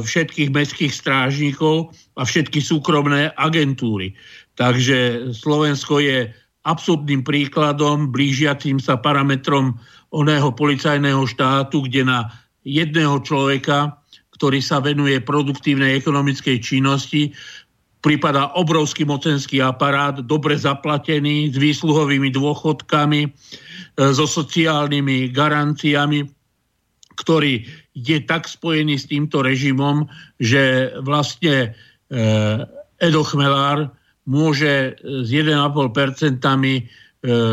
všetkých mestských strážnikov a všetky súkromné agentúry. Takže Slovensko je absurdným príkladom, blížiacím sa parametrom oného policajného štátu, kde na jedného človeka, ktorý sa venuje produktívnej ekonomickej činnosti, prípada obrovský mocenský aparát, dobre zaplatený, s výsluhovými dôchodkami, e, so sociálnymi garanciami, ktorý je tak spojený s týmto režimom, že vlastne e, Edo Chmelár môže s 1,5% E,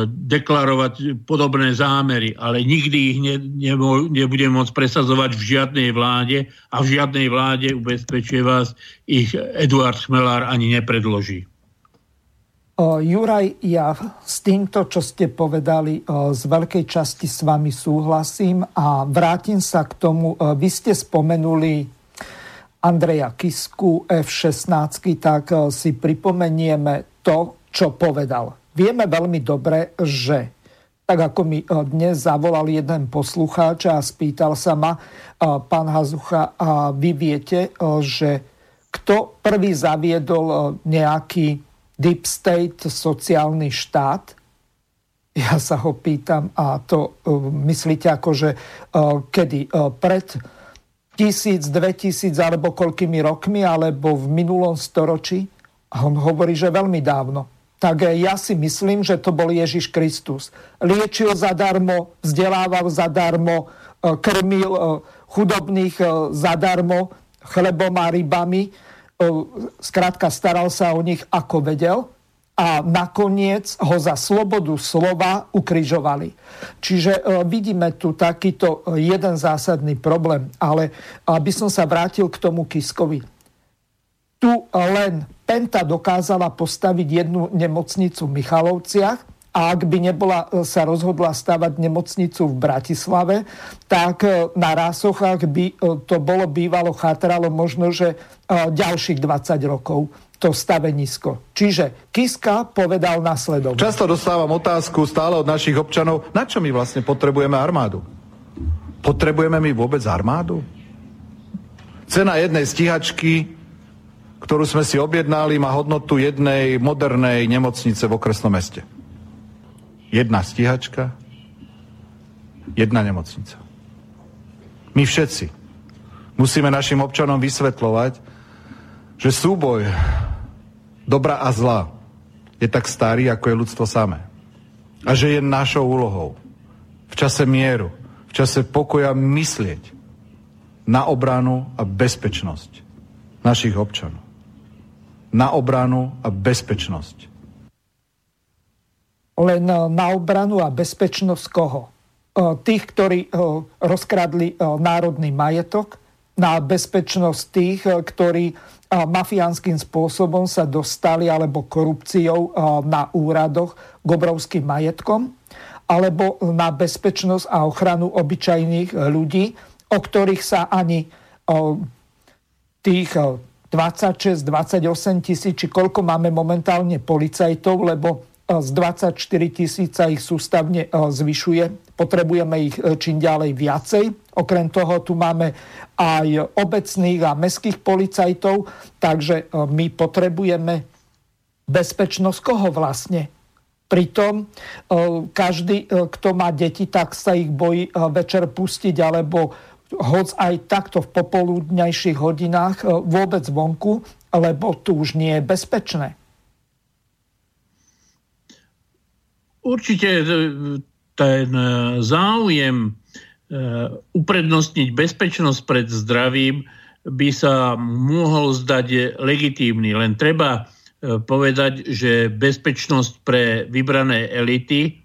deklarovať podobné zámery, ale nikdy ich ne, nebo, nebude môcť presazovať v žiadnej vláde a v žiadnej vláde, ubezpečuje vás, ich Eduard Chmelár ani nepredloží. Juraj, ja s týmto, čo ste povedali, z veľkej časti s vami súhlasím a vrátim sa k tomu. Vy ste spomenuli Andreja Kisku F-16, tak si pripomenieme to, čo povedal. Vieme veľmi dobre, že tak ako mi eh, dnes zavolal jeden poslucháč a spýtal sa ma, eh, pán Hazucha, a vy viete, eh, že kto prvý zaviedol nejaký deep state sociálny štát? Ja sa ho pýtam, a to myslíte ako, že kedy pred tisíc, dve tisíc alebo koľkými rokmi, alebo v minulom storočí? A on hovorí, že veľmi dávno. Tak ja si myslím, že to bol Ježiš Kristus. Liečil zadarmo, vzdelával zadarmo, e, krmil e, chudobných e, zadarmo, chlebom a rybami. Skrátka staral sa o nich ako vedel a nakoniec ho za slobodu slova ukrižovali. Čiže e, vidíme tu takýto e, jeden zásadný problém. Ale aby som sa vrátil k tomu Kiskovi. Tu len Penta dokázala postaviť jednu nemocnicu v Michalovciach a ak by nebola e, sa rozhodla stavať nemocnicu v Bratislave, tak na Rásochách by to bolo bývalo, chátralo možno, že ďalších 20 rokov to stavenisko. Čiže Kiska povedal nasledovne. Často dostávam otázku stále od našich občanov, na čo my vlastne potrebujeme armádu? Potrebujeme my vôbec armádu? Cena jednej stíhačky, ktorú sme si objednali, má hodnotu jednej modernej nemocnice v okresnom meste. Jedna stíhačka, jedna nemocnica. My všetci musíme našim občanom vysvetľovať, že súboj dobra a zla je tak starý, ako je ľudstvo samé. A že je našou úlohou v čase mieru, v čase pokoja myslieť na obranu a bezpečnosť našich občanov. Na obranu a bezpečnosť. Len e, na obranu a bezpečnosť koho? E, tých, ktorí e, rozkradli národný majetok, na bezpečnosť tých, ktorí mafiánskym spôsobom sa dostali alebo korupciou na úradoch k obrovským majetkom, alebo na bezpečnosť a ochranu obyčajných ľudí, o ktorých sa ani tých 26, 28 tisíc, či koľko máme momentálne policajtov, lebo z 24 tisíca ich sústavne zvyšuje. Potrebujeme ich e, čím ďalej viacej. Okrem toho tu máme aj obecných a mestských policajtov, takže e, my potrebujeme bezpečnosť koho vlastne? Pritom e, každý, e, kto má deti, tak sa ich bojí večer pustiť alebo hoď aj takto v popoludňajších hodinách vôbec vonku, lebo tu už nie je bezpečné. Určite ten záujem Eh, uprednostniť bezpečnosť pred zdravím by sa mohol zdať legitímny. Len treba povedať, že bezpečnosť pre vybrané elity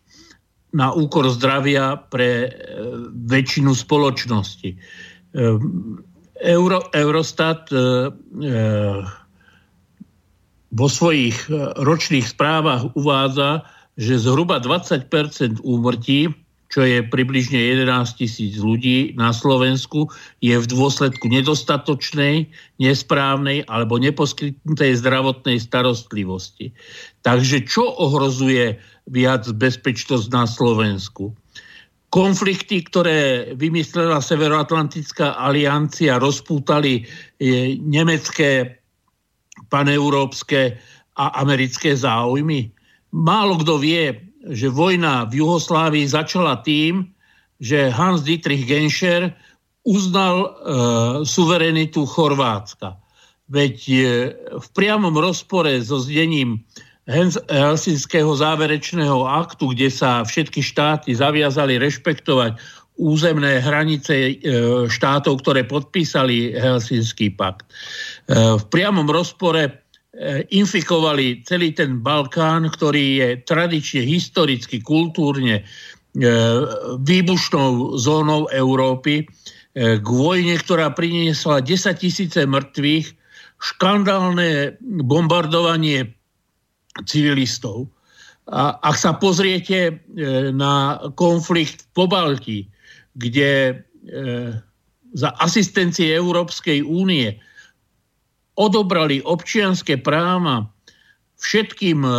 na úkor zdravia pre eh, väčšinu spoločnosti. Euro, Eurostat vo svojich ročných správach uvádza, že zhruba 20% úmrtí čo je približne 11 tisíc ľudí na Slovensku, je v dôsledku nedostatočnej, nesprávnej alebo neposkytnutej zdravotnej starostlivosti. Takže čo ohrozuje viac bezpečnosť na Slovensku? Konflikty, ktoré vymyslela Severoatlantická aliancia, rozpútali e, nemecké, paneurópske a americké záujmy. Málo kto vie, že vojna v Juhoslávii začala tým, že Hans Dietrich Genscher uznal e, suverenitu Chorvátska. Veď e, v priamom rozpore so zdením Helsinského záverečného aktu, kde sa všetky štáty zaviazali rešpektovať územné hranice e, štátov, ktoré podpísali Helsinský pakt. E, v priamom rozpore E, infikovali celý ten Balkán, ktorý je tradične, historicky, kultúrne výbušnou zónou Európy, k vojne, ktorá priniesla 10 tisíce mŕtvych, škandálne bombardovanie civilistov. A ak sa pozriete na konflikt po Balti, kde za asistencie Európskej únie odobrali občianské práva všetkým e,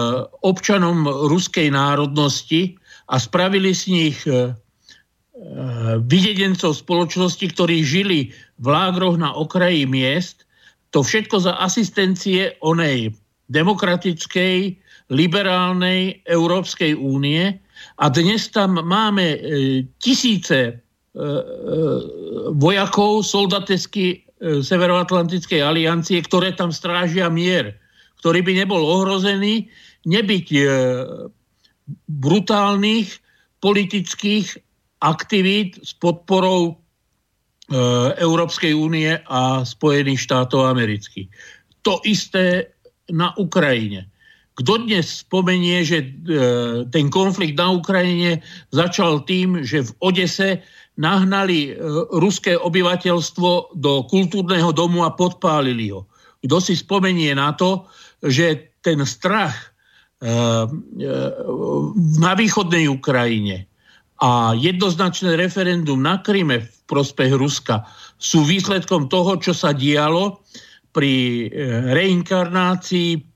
občanom ruskej národnosti a spravili z nich e, e, videdencov spoločnosti, ktorí žili v lágroch na okraji miest, to všetko za asistencie onej demokratickej, liberálnej Európskej únie a dnes tam máme tisíce vojakov soldatesky Severoatlantickej aliancie, ktoré tam strážia mier, ktorý by nebol ohrozený, nebyť brutálnych politických aktivít s podporou Európskej únie a Spojených štátov amerických. To isté na Ukrajine. Kto dnes spomenie, že e, ten konflikt na Ukrajine začal tým, že v Odese nahnali e, ruské obyvateľstvo do kultúrneho domu a podpálili ho. Kto si spomenie na to, že ten strach e, na východnej Ukrajine a jednoznačné referendum na Kryme v prospech Ruska sú výsledkom toho, čo sa dialo pri reinkarnácii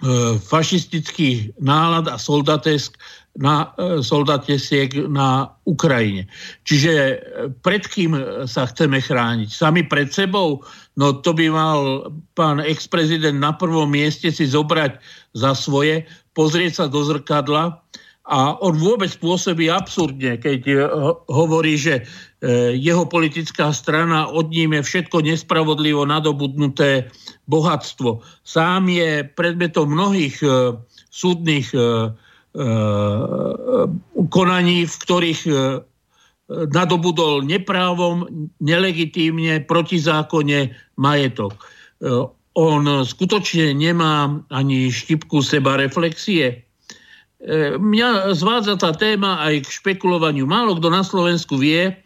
E, fašistických nálad a soldatesk na e, soldatesiek na Ukrajine. Čiže e, pred kým sa chceme chrániť? Sami pred sebou? No to by mal pán ex-prezident na prvom mieste si zobrať za svoje, pozrieť sa do zrkadla a on vôbec pôsobí absurdne, keď hovorí, že jeho politická strana odníme všetko nespravodlivo nadobudnuté bohatstvo. Sám je predmetom mnohých eh, súdnych konaní, v ktorých nadobudol neprávom, nelegitímne, protizákonne majetok. On skutočne nemá ani štipku seba reflexie mňa zvádza tá téma aj k špekulovaniu. Málo kto na Slovensku vie,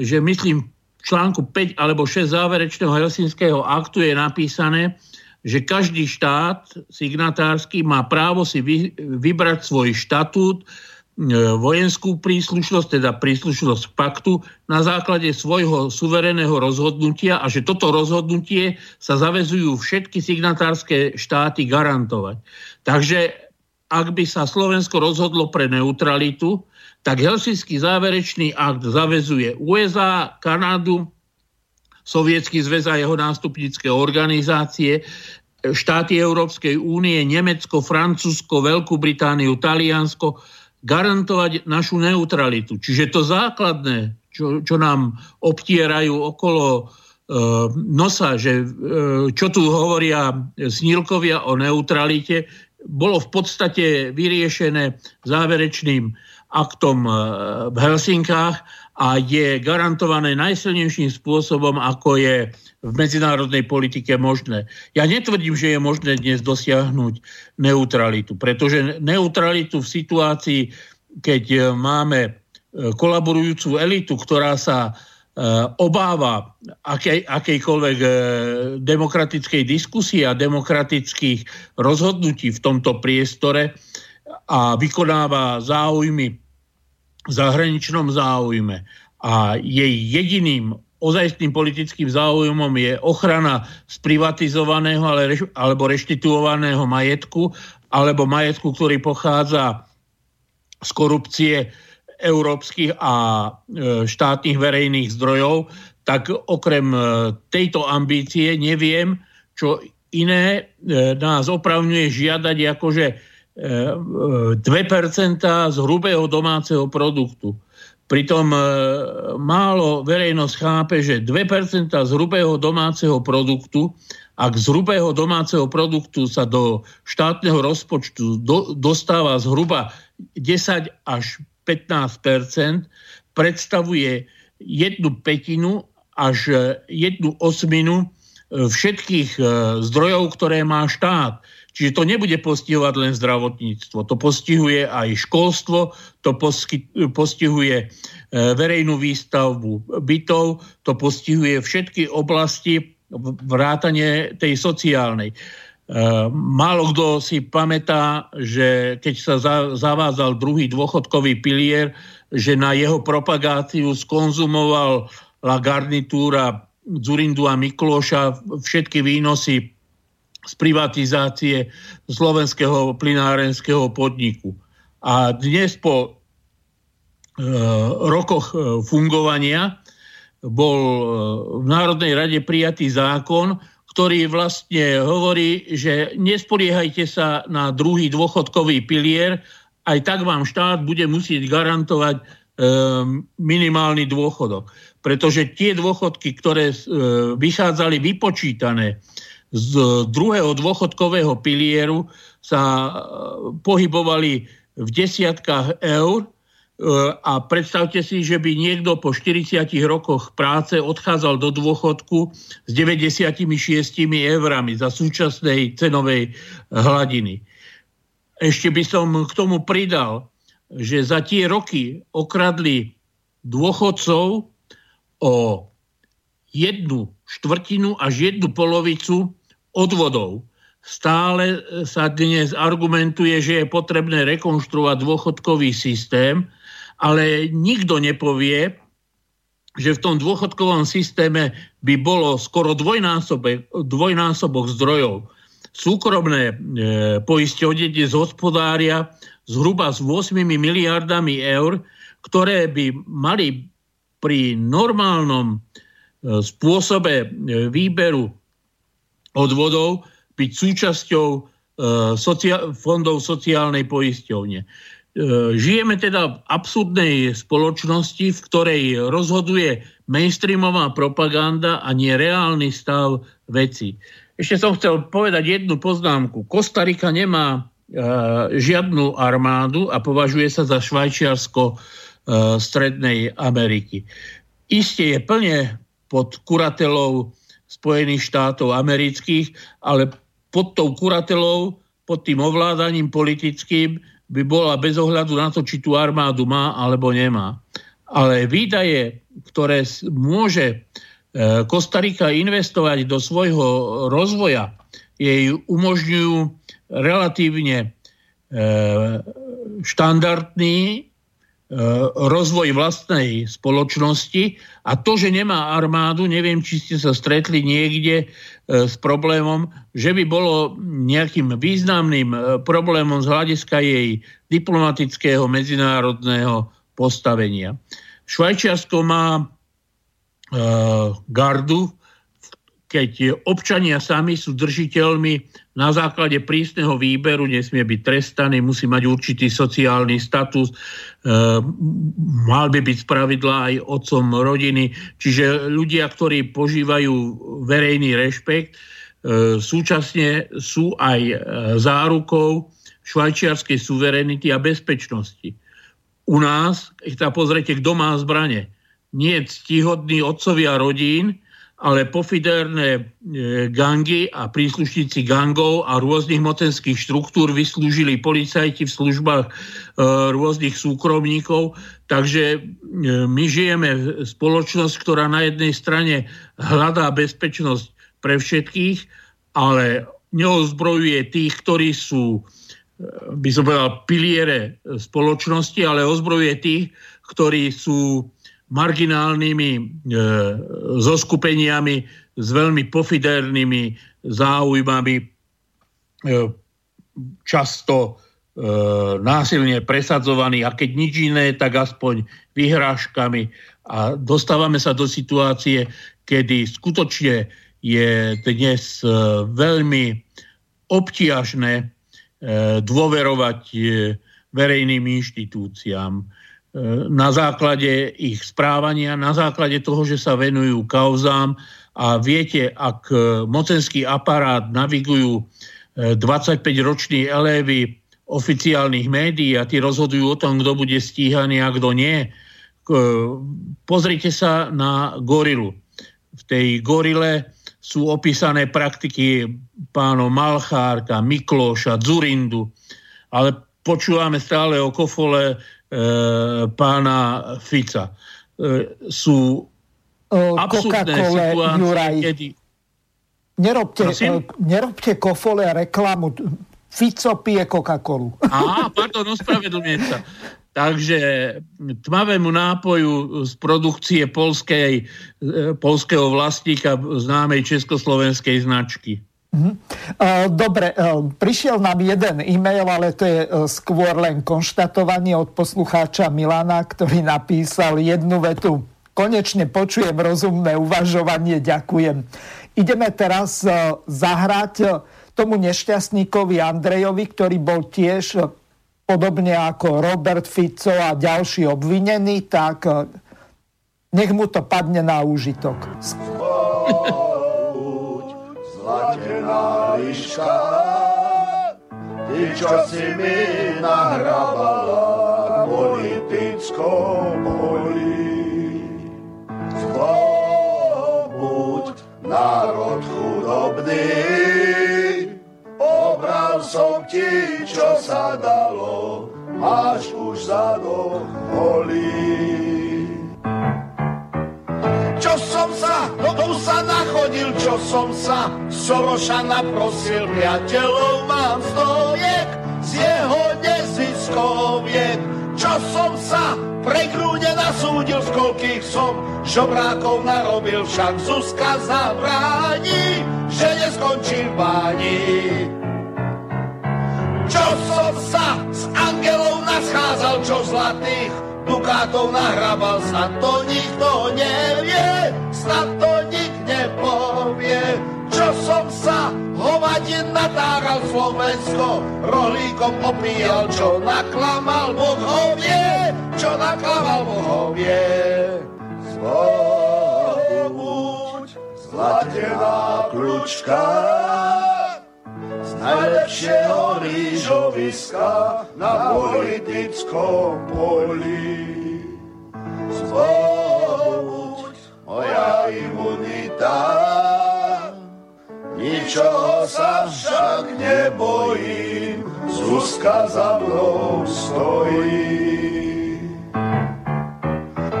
že myslím v článku 5 alebo 6 záverečného Helsinského aktu je napísané, že každý štát signatársky má právo si vy, vybrať svoj štatút, e, vojenskú príslušnosť, teda príslušnosť paktu na základe svojho suverénneho rozhodnutia a že toto rozhodnutie sa zavezujú všetky signatárske štáty garantovať. Takže ak by sa Slovensko rozhodlo pre neutralitu, tak Helsinský záverečný akt zavezuje USA, Kanadu, Sovietský zväz a jeho nástupnícke organizácie, štáty Európskej únie, Nemecko, Francúzsko, Veľkú Britániu, Taliansko, garantovať našu neutralitu. Čiže to základné, čo, čo nám obtierajú okolo e, nosa, že e, čo tu hovoria snílkovia o neutralite, bolo v podstate vyriešené záverečným aktom e, v Helsinkách a je garantované najsilnejším spôsobom, ako je v medzinárodnej politike možné. Ja netvrdím, že je možné dnes dosiahnuť neutralitu, pretože neutralitu v situácii, keď e, máme e, kolaborujúcu elitu, ktorá sa Eh, obáva akej, akejkoľvek eh, demokratickej diskusie a demokratických rozhodnutí v tomto priestore a vykonáva záujmy v zahraničnom záujme a jej jediným ozajstným politickým záujmom je ochrana sprivatizovaného alebo reštituovaného majetku alebo majetku, ktorý pochádza z korupcie európskych a e, štátnych verejných zdrojov, tak okrem e, tejto ambície neviem, čo iné e, nás opravňuje žiadať akože 2% z hrubého domáceho produktu. Pritom málo verejnosť chápe, že 2% z hrubého domáceho produktu, ak z hrubého domáceho produktu sa do štátneho rozpočtu do, dostáva zhruba 10 až 15% predstavuje jednu petinu až jednu osminu e, všetkých e, zdrojov, ktoré má štát. Čiže to nebude postihovať len zdravotníctvo, to postihuje aj školstvo, to postihuje e, verejnú výstavbu bytov, to postihuje všetky oblasti vrátane tej sociálnej. Ehm, málo kto si pamätá, že keď sa zavádzal druhý dôchodkový pilier, že na jeho propagáciu skonzumoval la garnitúra Zurindu a Mikloša všetky výnosy z privatizácie slovenského plinárenského podniku. A dnes po e, rokoch e, fungovania bol v Národnej rade prijatý zákon, ktorý vlastne hovorí, že nespoliehajte sa na druhý dôchodkový pilier, aj tak vám štát bude musieť garantovať minimálny dôchodok. Pretože tie dôchodky, ktoré e, vychádzali vypočítané z druhého dôchodkového pilieru, sa pohybovali v desiatkách eur a predstavte si, že by niekto po 40 rokoch práce odchádzal do dôchodku s 96 eurami za súčasnej cenovej hladiny. Ešte by som k tomu pridal, že za tie roky okradli dôchodcov o jednu štvrtinu až jednu polovicu odvodov. Stále sa dnes argumentuje, že je potrebné rekonštruovať dôchodkový systém, ale nikto nepovie, že v tom dôchodkovom systéme by bolo skoro dvojnásobok zdrojov. Súkromné e, poisťovne dnes hospodária zhruba s 8 miliardami eur, ktoré by mali pri normálnom e, spôsobe e, výberu odvodov byť súčasťou e, socia- fondov sociálnej poisťovne. E, žijeme teda v absurdnej spoločnosti, v ktorej rozhoduje mainstreamová propaganda a nie reálny stav veci. Ešte som chcel povedať jednu poznámku. Kostarika nemá e, žiadnu armádu a považuje sa za Švajčiarsko e, Strednej Ameriky. Isté je plne pod kuratelou Spojených štátov amerických, ale pod tou kuratelou, pod tým ovládaním politickým by bola bez ohľadu na to, či tú armádu má alebo nemá. Ale výdaje, ktoré môže e, Kostarika investovať do svojho rozvoja, jej umožňujú relatívne e, štandardný rozvoj vlastnej spoločnosti a to, že nemá armádu, neviem, či ste sa stretli niekde E, s problémom, že by bolo nejakým významným e, problémom z hľadiska jej diplomatického medzinárodného postavenia. Švajčiarsko má e, gardu, keď občania sami sú držiteľmi na základe prísneho výberu, nesmie byť trestaný, musí mať určitý sociálny status, e, mal by byť spravidla aj otcom rodiny. Čiže ľudia, ktorí požívajú verejný rešpekt, e, súčasne sú aj e, zárukou švajčiarskej suverenity a bezpečnosti. U nás, keď sa pozrite, kto má zbranie, nie ctihodní otcovia rodín, ale pofiderné e, gangy a príslušníci gangov a rôznych mocenských štruktúr vyslúžili policajti v službách e, rôznych súkromníkov. Takže e, my žijeme v spoločnosť, ktorá na jednej strane hľadá bezpečnosť pre všetkých, ale neozbrojuje tých, ktorí sú by som povedal, piliere spoločnosti, ale ozbrojuje tých, ktorí sú marginálnymi e, zoskupeniami s veľmi pofidernými záujmami, e, často e, násilne presadzovaní a keď nič iné, tak aspoň vyhrážkami. A dostávame sa do situácie, kedy skutočne je dnes e, veľmi obtiažné e, dôverovať e, verejným inštitúciám na základe ich správania, na základe toho, že sa venujú kauzám a viete, ak mocenský aparát navigujú 25-roční e, elévy oficiálnych médií a tí rozhodujú o tom, kto bude stíhaný a kto nie. Pozrite sa na gorilu. V tej gorile sú opísané praktiky pánov Malchárka, Miklóša, Zurindu, ale počúvame stále o kofole E, pána Fica. E, sú absurdné situácie, kedy... Nerobte, e, nerobte kofole a reklamu. Fico pije Coca-Colu. Á, pardon, ospravedlňujem sa. Takže tmavému nápoju z produkcie polskej, polského vlastníka známej československej značky. Mhm. Dobre, prišiel nám jeden e-mail, ale to je e, skôr len konštatovanie od poslucháča Milana, ktorý napísal jednu vetu. Konečne počujem rozumné uvažovanie, ďakujem. Ideme teraz e, zahrať e, tomu nešťastníkovi Andrejovi, ktorý bol tiež podobne ako Robert Fico a ďalší obvinení, tak nech mu to padne na úžitok. Zlatená liška, ty, čo si mi nahrabala politickou poli. Zlobuď národ chudobný, obral som ti, čo sa dalo, máš už zadok holý som sa, Soroša naprosil, priateľov mám stoviek, z jeho neziskoviek, čo som sa, pre grúne nasúdil, z koľkých som žobrákov narobil, však Zuzka zabráni, že neskončí v báni. Čo som sa s angelov naschádzal, čo zlatých dukátov nahrabal, snad to nikto nevie, snad to nik nepovie. Čo som sa hovadin natáral Slovensko, rohlíkom opíjal, čo naklamal Boh ho vie, čo naklamal Boh ho vie. Zlobuď, zlatená kľúčka, najlepšieho rýžoviska na politickom poli. Zlobuď moja imunita, ničoho sa však nebojím, Zuzka za mnou stojí.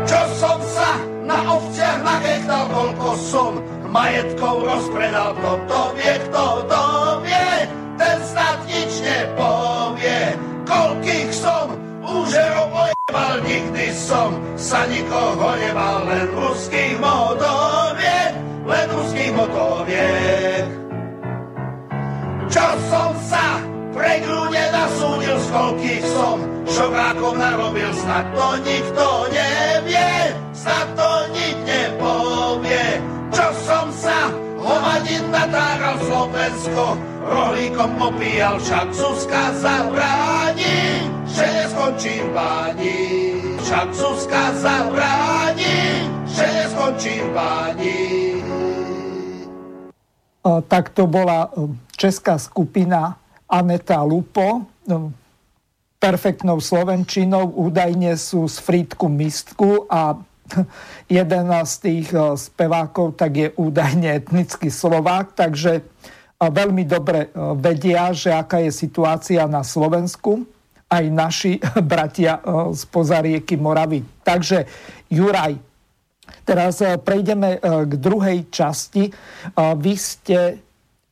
Čo som sa na ovciach nachechtal, koľko som majetkov rozpredal, kto to vie, kto to vie, ten snad nič nepovie. Koľkých som úžerov ojebal, nikdy som sa nikoho nebal, len ruských motoviek, len ruských motoviek. Čo som sa pre grúne nasúdil, z koľkých som šokákov narobil, snad to nikto nevie, snad to nik nepovie. Čo som sa hovadin natáral Slovensko, rohlíkom opíjal, však Zuzka zabráni, že neskončím páni. Však Zuzka zabráni, že neskončím páni. Tak to bola e, česká skupina Aneta Lupo, e, perfektnou slovenčinou, údajne sú z Frýdku Mistku a jeden z tých e, spevákov tak je údajne etnický Slovák, takže veľmi dobre e, vedia, že aká je situácia na Slovensku, aj naši bratia e, z pozarieky Moravy. Takže Juraj, teraz e, prejdeme k druhej časti. Vy ste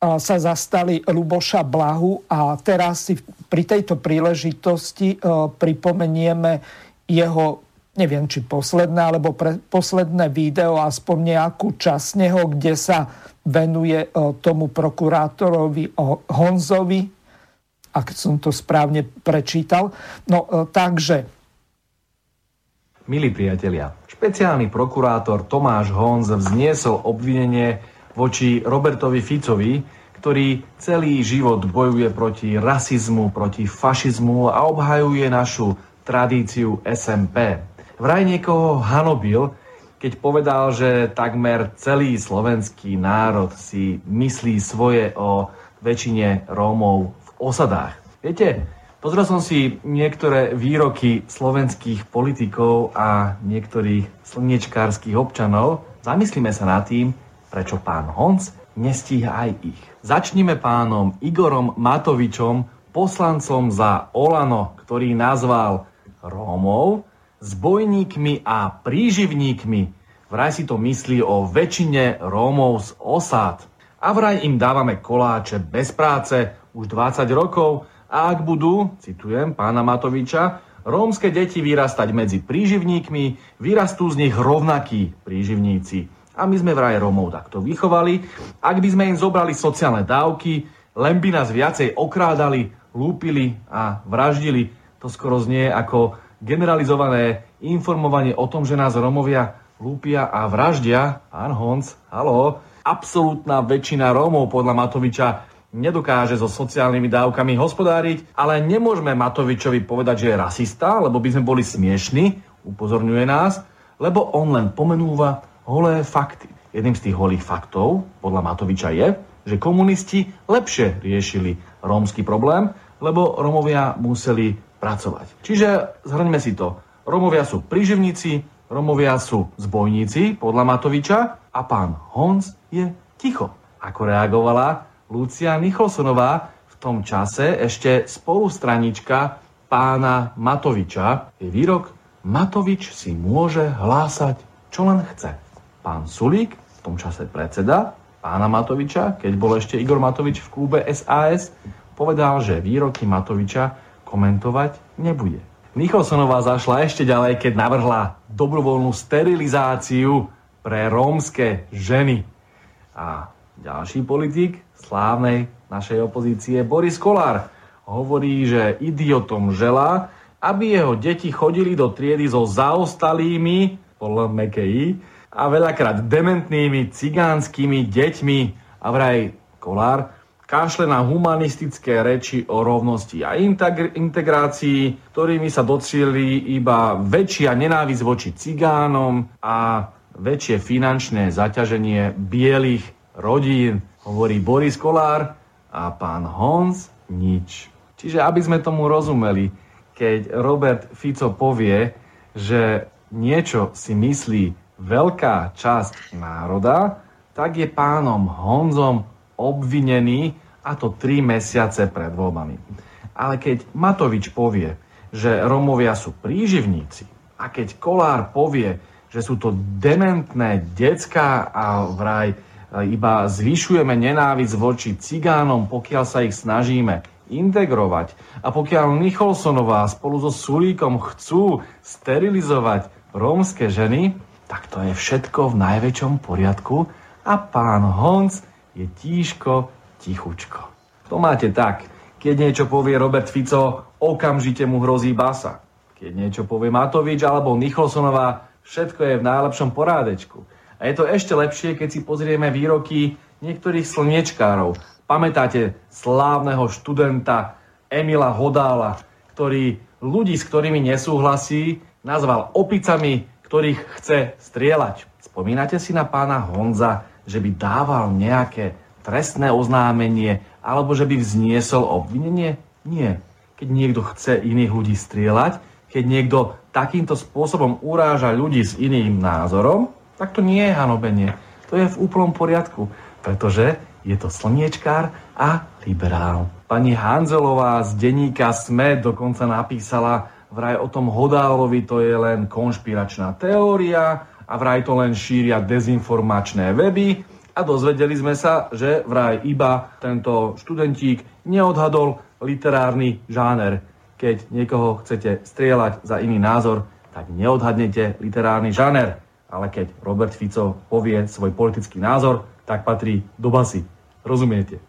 sa zastali Luboša Blahu a teraz si pri tejto príležitosti pripomenieme jeho neviem, či posledné, alebo pre, posledné video, aspoň nejakú časť neho, kde sa venuje e, tomu prokurátorovi Honzovi, ak som to správne prečítal. No e, takže... Milí priatelia, špeciálny prokurátor Tomáš Honz vzniesol obvinenie voči Robertovi Ficovi, ktorý celý život bojuje proti rasizmu, proti fašizmu a obhajuje našu tradíciu SMP. Vraj niekoho hanobil, keď povedal, že takmer celý slovenský národ si myslí svoje o väčšine Rómov v osadách. Viete, pozrel som si niektoré výroky slovenských politikov a niektorých slnečkárskych občanov. Zamyslíme sa nad tým, prečo pán Honc nestíha aj ich. Začnime pánom Igorom Matovičom, poslancom za Olano, ktorý nazval Rómov s bojníkmi a príživníkmi. Vraj si to myslí o väčšine Rómov z osád. A vraj im dávame koláče bez práce už 20 rokov a ak budú, citujem pána Matoviča, rómske deti vyrastať medzi príživníkmi, vyrastú z nich rovnakí príživníci. A my sme vraj Rómov takto vychovali. Ak by sme im zobrali sociálne dávky, len by nás viacej okrádali, lúpili a vraždili. To skoro znie ako generalizované informovanie o tom, že nás Rómovia lúpia a vraždia, pán Honc, halo, absolútna väčšina Rómov podľa Matoviča nedokáže so sociálnymi dávkami hospodáriť, ale nemôžeme Matovičovi povedať, že je rasista, lebo by sme boli smiešni, upozorňuje nás, lebo on len pomenúva holé fakty. Jedným z tých holých faktov, podľa Matoviča, je, že komunisti lepšie riešili rómsky problém, lebo Romovia museli pracovať. Čiže zhrňme si to. Romovia sú príživníci, Romovia sú zbojníci, podľa Matoviča, a pán Honz je ticho. Ako reagovala Lucia Nicholsonová, v tom čase ešte spolustranička pána Matoviča, je výrok Matovič si môže hlásať, čo len chce. Pán Sulík, v tom čase predseda pána Matoviča, keď bol ešte Igor Matovič v klube SAS, povedal, že výroky Matoviča komentovať nebude. Nicholsonová zašla ešte ďalej, keď navrhla dobrovoľnú sterilizáciu pre rómske ženy. A ďalší politik slávnej našej opozície Boris Kolár hovorí, že idiotom želá, aby jeho deti chodili do triedy so zaostalými, podľa MKI, a veľakrát dementnými cigánskymi deťmi. A vraj Kolár kašle na humanistické reči o rovnosti a integrácii, ktorými sa docieli iba väčšia nenávisť voči cigánom a väčšie finančné zaťaženie bielých rodín hovorí Boris Kolár a pán Hons nič. Čiže aby sme tomu rozumeli, keď Robert Fico povie, že niečo si myslí veľká časť národa, tak je pánom Honzom obvinený a to 3 mesiace pred voľbami. Ale keď Matovič povie, že Romovia sú príživníci a keď Kolár povie, že sú to dementné decka a vraj iba zvyšujeme nenávisť voči cigánom, pokiaľ sa ich snažíme integrovať. A pokiaľ Nicholsonová spolu so Sulíkom chcú sterilizovať rómske ženy, tak to je všetko v najväčšom poriadku a pán Honc je tížko, tichučko. To máte tak. Keď niečo povie Robert Fico, okamžite mu hrozí basa. Keď niečo povie Matovič alebo Nicholsonová, všetko je v najlepšom porádečku. A je to ešte lepšie, keď si pozrieme výroky niektorých slniečkárov. Pamätáte slávneho študenta Emila Hodála, ktorý ľudí, s ktorými nesúhlasí, nazval opicami, ktorých chce strieľať. Spomínate si na pána Honza, že by dával nejaké trestné oznámenie alebo že by vzniesol obvinenie? Nie. Keď niekto chce iných ľudí strieľať, keď niekto takýmto spôsobom uráža ľudí s iným názorom, tak to nie je hanobenie. To je v úplnom poriadku, pretože je to slniečkár a liberál. Pani Hanzelová z denníka SME dokonca napísala vraj o tom Hodálovi to je len konšpiračná teória a vraj to len šíria dezinformačné weby a dozvedeli sme sa, že vraj iba tento študentík neodhadol literárny žáner. Keď niekoho chcete strieľať za iný názor, tak neodhadnete literárny žáner ale keď Robert Fico povie svoj politický názor, tak patrí do basy. Rozumiete?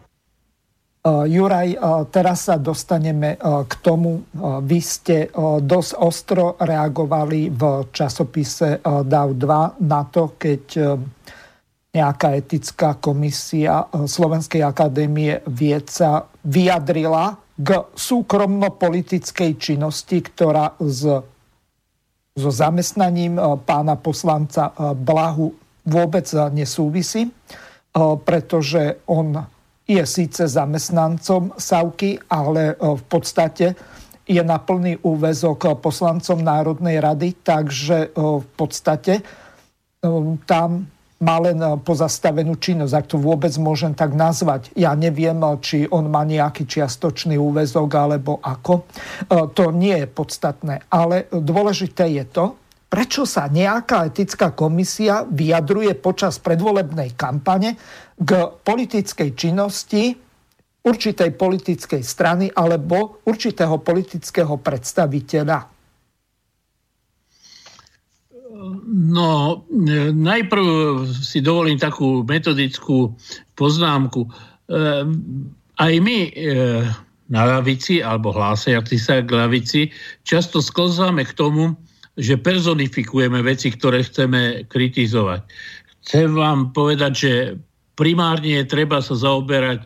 Juraj, teraz sa dostaneme k tomu. Vy ste dosť ostro reagovali v časopise DAO2 na to, keď nejaká etická komisia Slovenskej akadémie vied sa vyjadrila k súkromno-politickej činnosti, ktorá z so zamestnaním eh, pána poslanca eh, Blahu vôbec eh, nesúvisí, pretože on je síce zamestnancom Savky, ale v podstate je na plný úvezok poslancom Národnej rady, takže v podstate tam má len eh, pozastavenú činnosť, ak to vôbec môžem tak nazvať. Ja neviem, eh, či on má nejaký čiastočný úvezok alebo ako. Eh, to nie je podstatné, ale dôležité je to, prečo sa nejaká etická komisia vyjadruje počas predvolebnej kampane k politickej činnosti určitej politickej strany alebo určitého politického predstaviteľa. No, najprv si dovolím takú metodickú poznámku. E, aj my e, na lavici, alebo hlásiaci sa k lavici, často sklzáme k tomu, že personifikujeme veci, ktoré chceme kritizovať. Chcem vám povedať, že primárne je treba sa zaoberať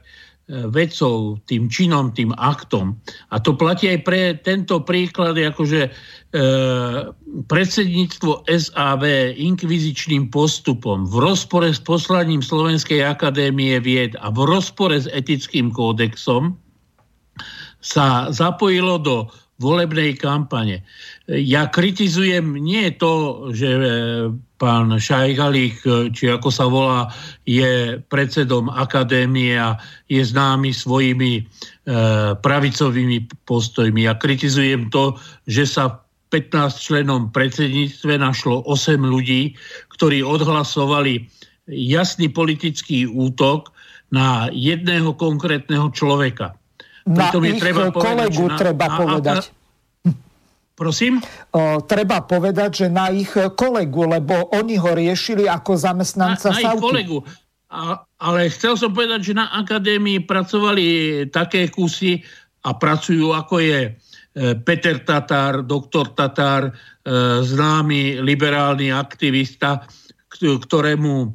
vecou, tým činom, tým aktom. A to platí aj pre tento príklad, akože e, predsedníctvo SAV inkvizičným postupom v rozpore s poslaním Slovenskej akadémie vied a v rozpore s etickým kódexom sa zapojilo do volebnej kampane. Ja kritizujem nie to, že e, pán Šajgalík, e, či ako sa volá, je predsedom akadémie a je známy svojimi e, pravicovými postojmi. Ja kritizujem to, že sa 15 členom predsedníctve našlo 8 ľudí, ktorí odhlasovali jasný politický útok na jedného konkrétneho človeka. Na ich treba kolegu povedať, treba na, povedať. Prosím? O, treba povedať, že na ich kolegu, lebo oni ho riešili ako zamestnanca na, na ich kolegu. A, ale chcel som povedať, že na akadémii pracovali také kusy a pracujú ako je e, Peter Tatár, doktor Tatár, e, známy liberálny aktivista, ktorému e,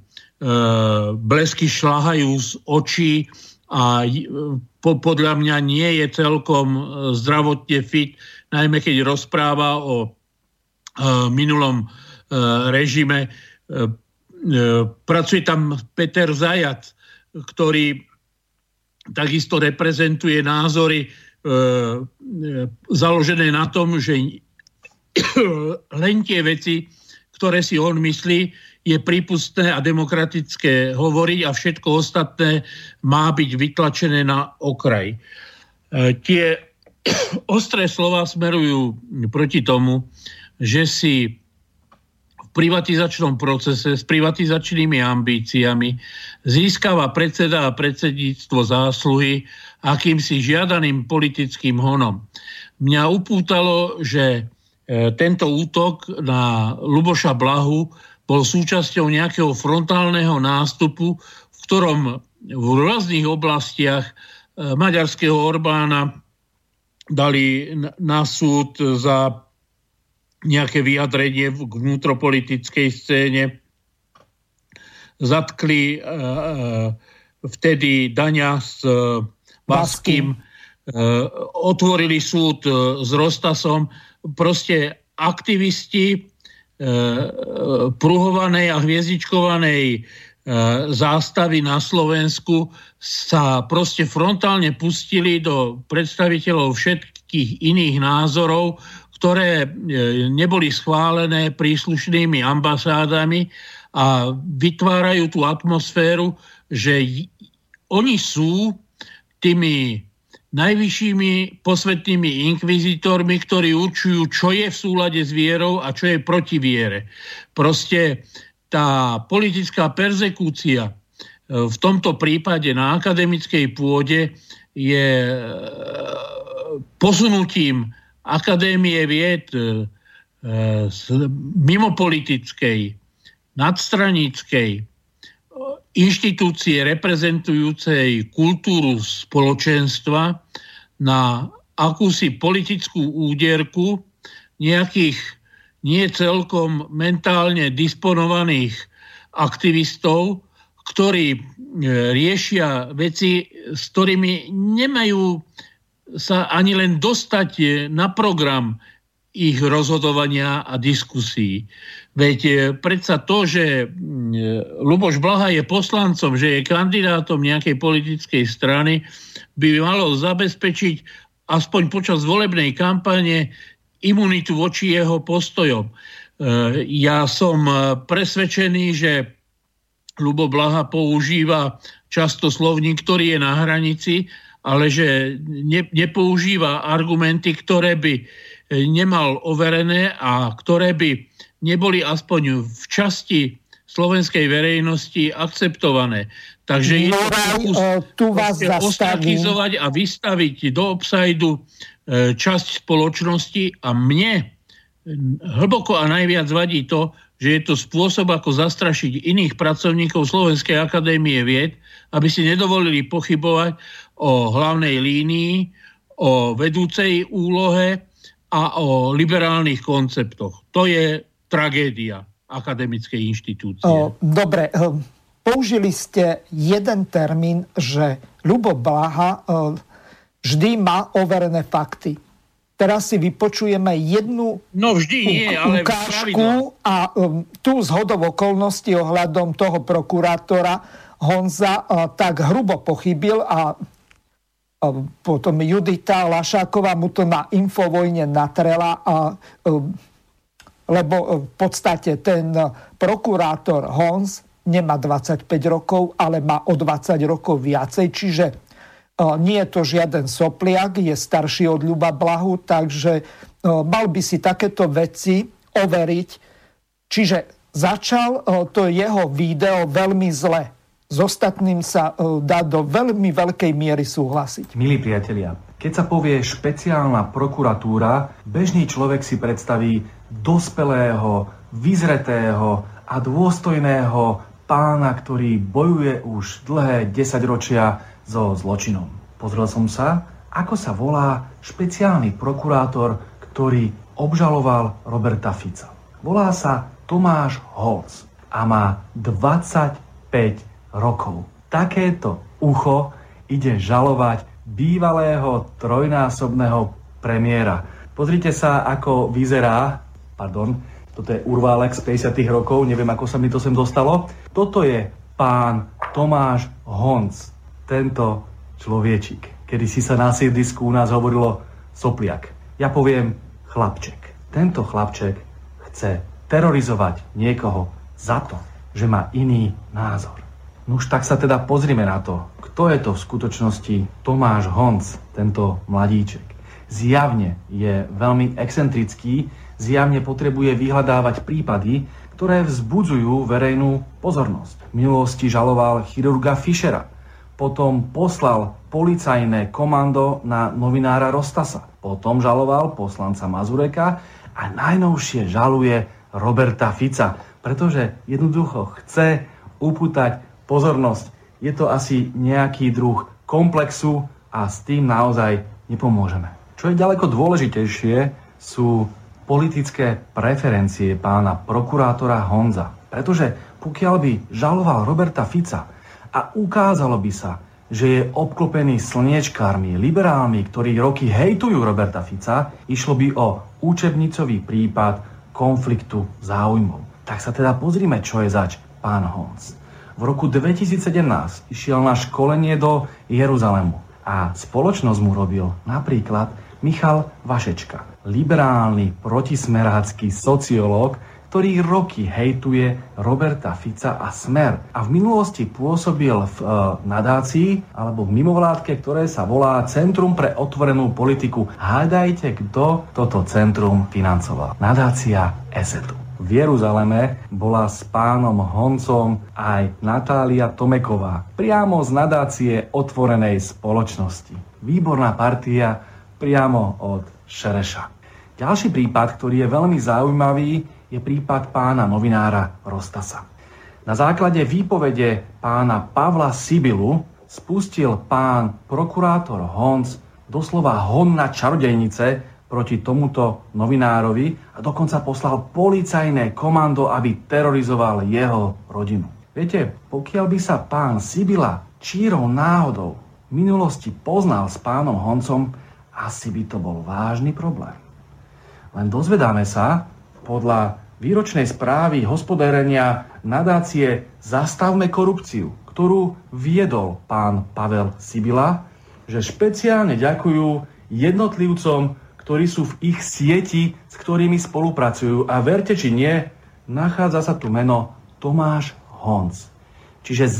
blesky šlahajú z očí a po, podľa mňa nie je celkom zdravotne fit, najmä keď rozpráva o e, minulom e, režime. Pracuje tam Peter Zajac, ktorý takisto reprezentuje názory založené na tom, že len tie veci, ktoré si on myslí, je prípustné a demokratické hovoriť a všetko ostatné má byť vytlačené na okraj. E, tie ostré slova smerujú proti tomu, že si v privatizačnom procese s privatizačnými ambíciami získava predseda a predsedníctvo zásluhy akýmsi žiadaným politickým honom. Mňa upútalo, že e, tento útok na Luboša Blahu bol súčasťou nejakého frontálneho nástupu, v ktorom v rôznych oblastiach e, maďarského Orbána dali na súd za nejaké vyjadrenie k vnútropolitickej scéne. Zatkli e, e, vtedy Daňa s Baským, otvorili súd s Rostasom. Proste aktivisti E, pruhovanej a hviezdičkovanej e, zástavy na Slovensku sa proste frontálne pustili do predstaviteľov všetkých iných názorov, ktoré e, neboli schválené príslušnými ambasádami a vytvárajú tú atmosféru, že oni sú tými najvyššími posvetnými inkvizitormi, ktorí určujú, čo je v súlade s vierou a čo je proti viere. Proste tá politická persekúcia e, v tomto prípade na akademickej pôde je e, posunutím akadémie vied e, mimopolitickej, nadstranickej inštitúcie reprezentujúcej kultúru spoločenstva na akúsi politickú úderku nejakých nie celkom mentálne disponovaných aktivistov, ktorí e, riešia veci, s ktorými nemajú sa ani len dostať na program ich rozhodovania a diskusí. Veď e, predsa to, že Luboš Blaha je poslancom, že je kandidátom nejakej politickej strany, by malo zabezpečiť aspoň počas volebnej kampane imunitu voči jeho postojom. E, ja som e, presvedčený, že Lubo Blaha používa často slovník, ktorý je na hranici, ale že nepoužíva argumenty, ktoré by nemal overené a ktoré by neboli aspoň v časti slovenskej verejnosti akceptované. Takže je to tu vás ostrakizovať a vystaviť do obsajdu e, časť spoločnosti a mne hlboko a najviac vadí to, že je to spôsob, ako zastrašiť iných pracovníkov Slovenskej akadémie vied, aby si nedovolili pochybovať o hlavnej línii, o vedúcej úlohe a o liberálnych konceptoch. To je tragédia akademickej inštitúcie. Dobre, hm, použili ste jeden termín, že Ľubo Blaha vždy má overené fakty. Teraz si vypočujeme jednu no vždy nie, ale ukážku a um, tu z hodov okolností ohľadom toho prokurátora Honza uh, tak hrubo pochybil a uh, potom Judita Lašáková mu to na Infovojne natrela a um, lebo uh, v podstate ten uh, prokurátor Honz nemá 25 rokov, ale má o 20 rokov viacej, čiže nie je to žiaden sopliak, je starší od Ľuba Blahu, takže mal by si takéto veci overiť. Čiže začal to jeho video veľmi zle. S ostatným sa dá do veľmi veľkej miery súhlasiť. Milí priatelia, keď sa povie špeciálna prokuratúra, bežný človek si predstaví dospelého, vyzretého a dôstojného pána, ktorý bojuje už dlhé desaťročia so zločinom. Pozrel som sa, ako sa volá špeciálny prokurátor, ktorý obžaloval Roberta Fica. Volá sa Tomáš Holc a má 25 rokov. Takéto ucho ide žalovať bývalého trojnásobného premiéra. Pozrite sa, ako vyzerá, pardon, toto je urválek z 50 rokov, neviem, ako sa mi to sem dostalo. Toto je pán Tomáš Honc tento človečik. Kedy si sa na sídlisku u nás hovorilo sopliak. Ja poviem chlapček. Tento chlapček chce terorizovať niekoho za to, že má iný názor. No už tak sa teda pozrime na to, kto je to v skutočnosti Tomáš Honc, tento mladíček. Zjavne je veľmi excentrický, zjavne potrebuje vyhľadávať prípady, ktoré vzbudzujú verejnú pozornosť. V minulosti žaloval chirurga Fischera, potom poslal policajné komando na novinára Rostasa. Potom žaloval poslanca Mazureka a najnovšie žaluje Roberta Fica, pretože jednoducho chce upútať pozornosť. Je to asi nejaký druh komplexu a s tým naozaj nepomôžeme. Čo je ďaleko dôležitejšie, sú politické preferencie pána prokurátora Honza. Pretože pokiaľ by žaloval Roberta Fica, a ukázalo by sa, že je obklopený slniečkármi, liberálmi, ktorí roky hejtujú Roberta Fica, išlo by o učebnicový prípad konfliktu záujmov. Tak sa teda pozrime, čo je zač pán Honc. V roku 2017 išiel na školenie do Jeruzalému a spoločnosť mu robil napríklad Michal Vašečka, liberálny protismerácky sociológ, ktorý roky hejtuje Roberta Fica a Smer. A v minulosti pôsobil v e, nadácii alebo v mimovládke, ktoré sa volá Centrum pre otvorenú politiku. Hádajte, kto toto centrum financoval. Nadácia ESETu. V Jeruzaleme bola s pánom Honcom aj Natália Tomeková, priamo z nadácie otvorenej spoločnosti. Výborná partia priamo od Šereša. Ďalší prípad, ktorý je veľmi zaujímavý, je prípad pána novinára Rostasa. Na základe výpovede pána Pavla Sibilu spustil pán prokurátor Honc doslova hon na čarodejnice proti tomuto novinárovi a dokonca poslal policajné komando, aby terorizoval jeho rodinu. Viete, pokiaľ by sa pán Sibila čírou náhodou v minulosti poznal s pánom Honcom, asi by to bol vážny problém. Len dozvedáme sa podľa výročnej správy hospodárenia nadácie Zastavme korupciu, ktorú viedol pán Pavel Sibila, že špeciálne ďakujú jednotlivcom, ktorí sú v ich sieti, s ktorými spolupracujú. A verte či nie, nachádza sa tu meno Tomáš Honc. Čiže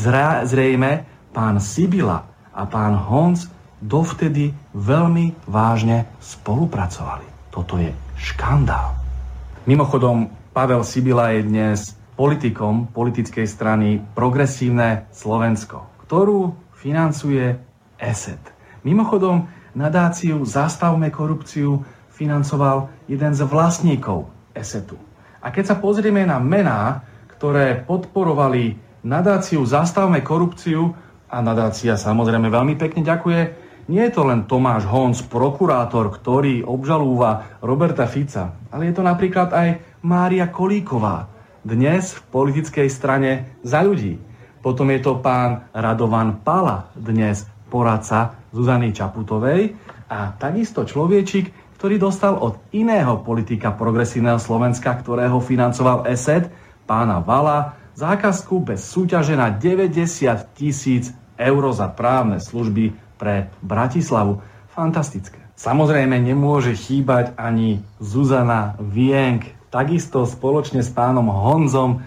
zrejme pán Sibila a pán Honc dovtedy veľmi vážne spolupracovali. Toto je škandál. Mimochodom, Pavel Sibila je dnes politikom politickej strany Progresívne Slovensko, ktorú financuje ESET. Mimochodom, nadáciu Zastavme korupciu financoval jeden z vlastníkov ESETu. A keď sa pozrieme na mená, ktoré podporovali nadáciu Zastavme korupciu, a nadácia samozrejme veľmi pekne ďakuje, nie je to len Tomáš Honc, prokurátor, ktorý obžalúva Roberta Fica, ale je to napríklad aj Mária Kolíková, dnes v politickej strane za ľudí. Potom je to pán Radovan Pala, dnes poradca Zuzany Čaputovej a takisto človečik, ktorý dostal od iného politika progresívneho Slovenska, ktorého financoval ESET, pána Vala, zákazku bez súťaže na 90 tisíc eur za právne služby pre Bratislavu. Fantastické. Samozrejme nemôže chýbať ani Zuzana Vienk. Takisto spoločne s pánom Honzom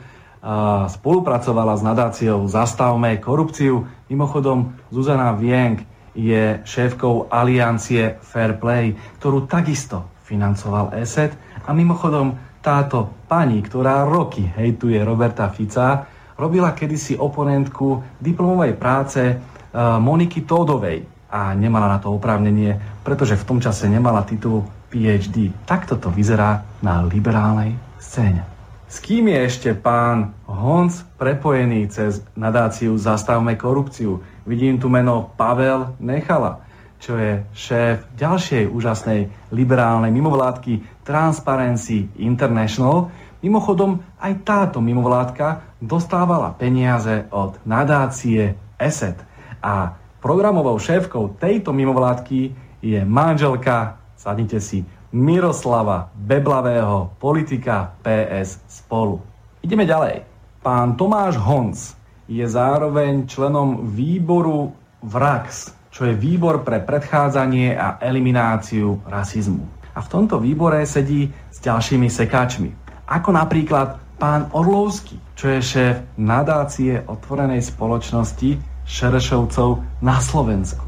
spolupracovala s nadáciou Zastavme korupciu. Mimochodom, Zuzana Vienk je šéfkou aliancie Fair Play, ktorú takisto financoval ESET. A mimochodom, táto pani, ktorá roky hejtuje Roberta Fica, robila kedysi oponentku diplomovej práce Moniky Tódovej, a nemala na to oprávnenie, pretože v tom čase nemala titul PhD. Takto to vyzerá na liberálnej scéne. S kým je ešte pán Honc prepojený cez nadáciu Zastavme korupciu? Vidím tu meno Pavel Nechala, čo je šéf ďalšej úžasnej liberálnej mimovládky Transparency International. Mimochodom, aj táto mimovládka dostávala peniaze od nadácie ESET. A Programovou šéfkou tejto mimovládky je manželka, sadnite si, Miroslava Beblavého, politika PS spolu. Ideme ďalej. Pán Tomáš Honc je zároveň členom výboru VRAX, čo je výbor pre predchádzanie a elimináciu rasizmu. A v tomto výbore sedí s ďalšími sekáčmi, ako napríklad pán Orlovský, čo je šéf nadácie otvorenej spoločnosti Šerešovcov na Slovensku.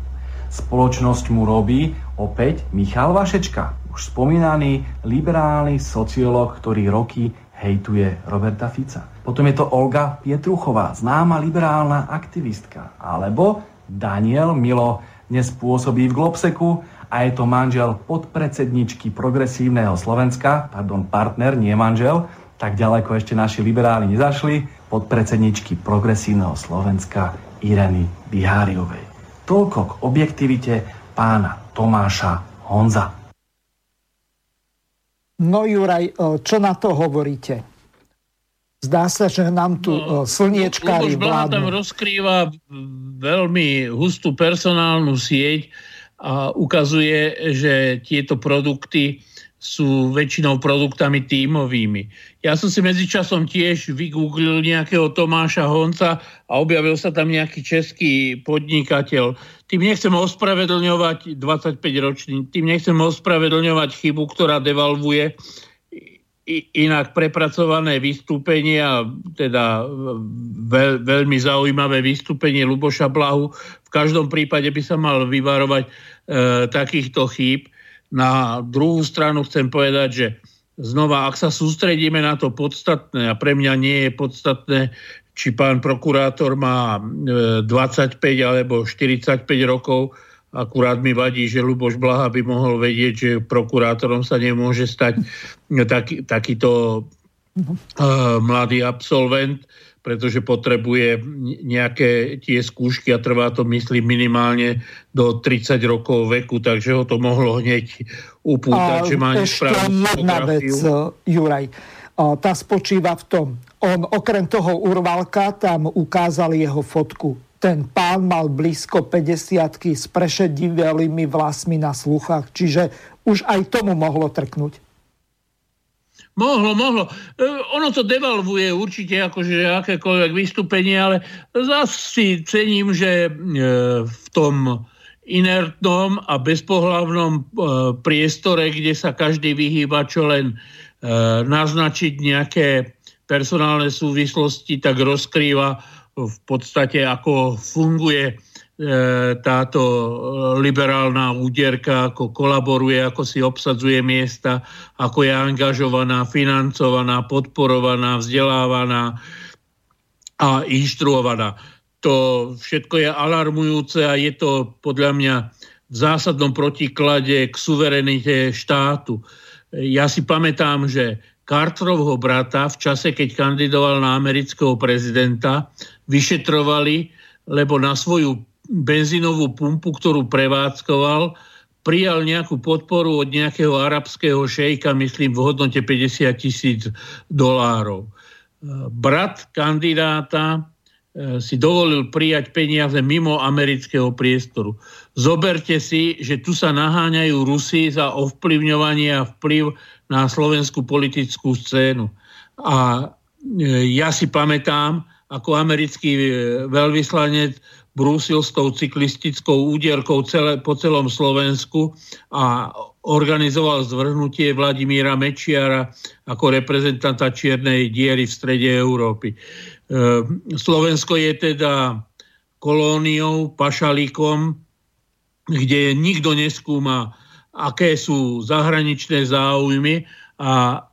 Spoločnosť mu robí opäť Michal Vašečka, už spomínaný liberálny sociológ, ktorý roky hejtuje Roberta Fica. Potom je to Olga Pietruchová, známa liberálna aktivistka. Alebo Daniel Milo, dnes pôsobí v Globseku a je to manžel podpredsedničky progresívneho Slovenska, pardon, partner, nie manžel, tak ďaleko ešte naši liberáli nezašli, podpredsedničky progresívneho Slovenska Ireny Biháriovej. Toľko k objektivite pána Tomáša Honza. No Juraj, e, čo na to hovoríte? Zdá sa, že nám tu no, e, slniečkári vládnu. tam rozkrýva veľmi hustú personálnu sieť a ukazuje, že tieto produkty sú väčšinou produktami tímovými. Ja som si medzičasom tiež vygooglil nejakého Tomáša Honca a objavil sa tam nejaký český podnikateľ. Tým nechcem ospravedlňovať 25-ročný, tým nechcem ospravedlňovať chybu, ktorá devalvuje inak prepracované vystúpenie a teda veľ, veľmi zaujímavé vystúpenie Luboša Blahu. V každom prípade by sa mal vyvarovať e, takýchto chýb. Na druhú stranu chcem povedať, že znova, ak sa sústredíme na to podstatné, a pre mňa nie je podstatné, či pán prokurátor má 25 e, alebo 45 rokov, akurát mi vadí, že Luboš Blaha by mohol vedieť, že prokurátorom sa nemôže stať taký, takýto uh, mladý absolvent, pretože potrebuje nejaké tie skúšky a trvá to, myslím, minimálne do 30 rokov veku, takže ho to mohlo hneď upútať, a že má Ešte jedna vec, Juraj. Tá spočíva v tom, on okrem toho urvalka tam ukázali jeho fotku. Ten pán mal blízko 50 s prešedivelými vlasmi na sluchách, čiže už aj tomu mohlo trknúť. Mohlo, mohlo. E, ono to devalvuje určite akože akékoľvek vystúpenie, ale zase si cením, že e, v tom inertnom a bezpohlavnom e, priestore, kde sa každý vyhýba čo len naznačiť nejaké personálne súvislosti, tak rozkrýva v podstate, ako funguje táto liberálna úderka, ako kolaboruje, ako si obsadzuje miesta, ako je angažovaná, financovaná, podporovaná, vzdelávaná a inštruovaná. To všetko je alarmujúce a je to podľa mňa v zásadnom protiklade k suverenite štátu. Ja si pamätám, že Carterovho brata v čase, keď kandidoval na amerického prezidenta, vyšetrovali, lebo na svoju benzínovú pumpu, ktorú prevádzkoval, prijal nejakú podporu od nejakého arabského šejka, myslím, v hodnote 50 tisíc dolárov. Brat kandidáta si dovolil prijať peniaze mimo amerického priestoru. Zoberte si, že tu sa naháňajú Rusi za ovplyvňovanie a vplyv na slovenskú politickú scénu. A e, ja si pamätám, ako americký e, veľvyslanec brúsil s tou cyklistickou úderkou celé, po celom Slovensku a organizoval zvrhnutie Vladimíra Mečiara ako reprezentanta čiernej diery v strede Európy. Ehm, Slovensko je teda kolóniou, pašalíkom, kde nikto neskúma, aké sú zahraničné záujmy a e,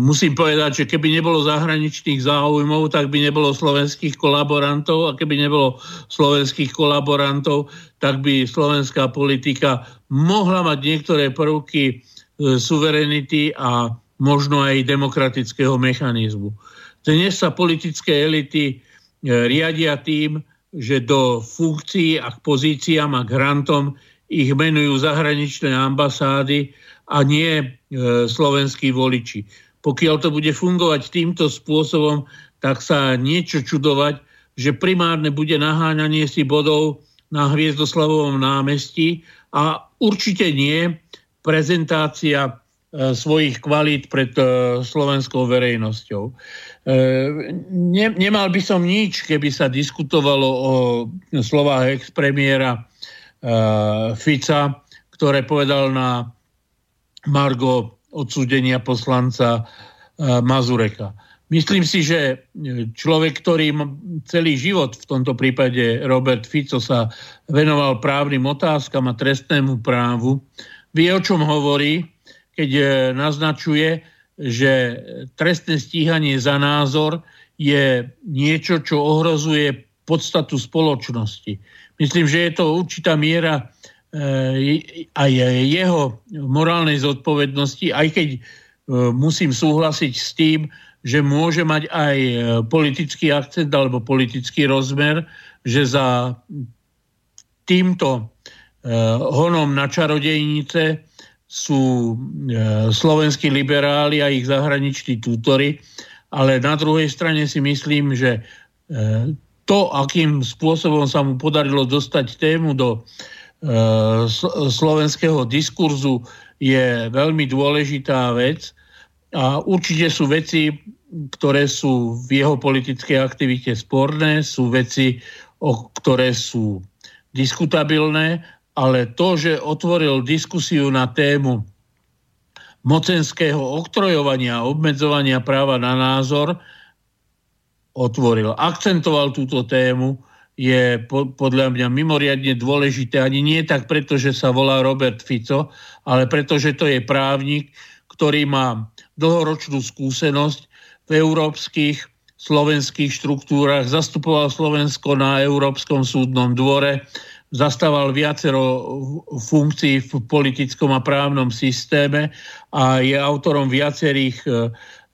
musím povedať, že keby nebolo zahraničných záujmov, tak by nebolo slovenských kolaborantov a keby nebolo slovenských kolaborantov, tak by slovenská politika mohla mať niektoré prvky e, suverenity a možno aj demokratického mechanizmu. Dnes sa politické elity e, riadia tým, že do funkcií a k pozíciám a grantom ich menujú zahraničné ambasády a nie e, slovenskí voliči. Pokiaľ to bude fungovať týmto spôsobom, tak sa niečo čudovať, že primárne bude naháňanie si bodov na Hviezdoslavovom námestí a určite nie prezentácia e, svojich kvalít pred slovenskou verejnosťou. Ne, nemal by som nič, keby sa diskutovalo o slovách ex-premiéra Fica, ktoré povedal na Margo odsúdenia poslanca uh, Mazureka. Myslím si, že človek, ktorý celý život, v tomto prípade Robert Fico, sa venoval právnym otázkam a trestnému právu, vie, o čom hovorí, keď uh, naznačuje, že trestné stíhanie za názor je niečo, čo ohrozuje podstatu spoločnosti. Myslím, že je to určitá miera e, aj jeho morálnej zodpovednosti, aj keď e, musím súhlasiť s tým, že môže mať aj e, politický akcent alebo politický rozmer, že za týmto honom na čarodejnice sú e, slovenskí liberáli a ich zahraniční tútory, ale na druhej strane si myslím, že e, to, akým spôsobom sa mu podarilo dostať tému do e, slovenského diskurzu, je veľmi dôležitá vec a určite sú veci, ktoré sú v jeho politickej aktivite sporné, sú veci, o ktoré sú diskutabilné ale to, že otvoril diskusiu na tému mocenského oktrojovania a obmedzovania práva na názor, otvoril, akcentoval túto tému, je podľa mňa mimoriadne dôležité. Ani nie tak preto, že sa volá Robert Fico, ale preto, že to je právnik, ktorý má dlhoročnú skúsenosť v európskych slovenských štruktúrach, zastupoval Slovensko na Európskom súdnom dvore, zastával viacero funkcií v politickom a právnom systéme a je autorom viacerých e,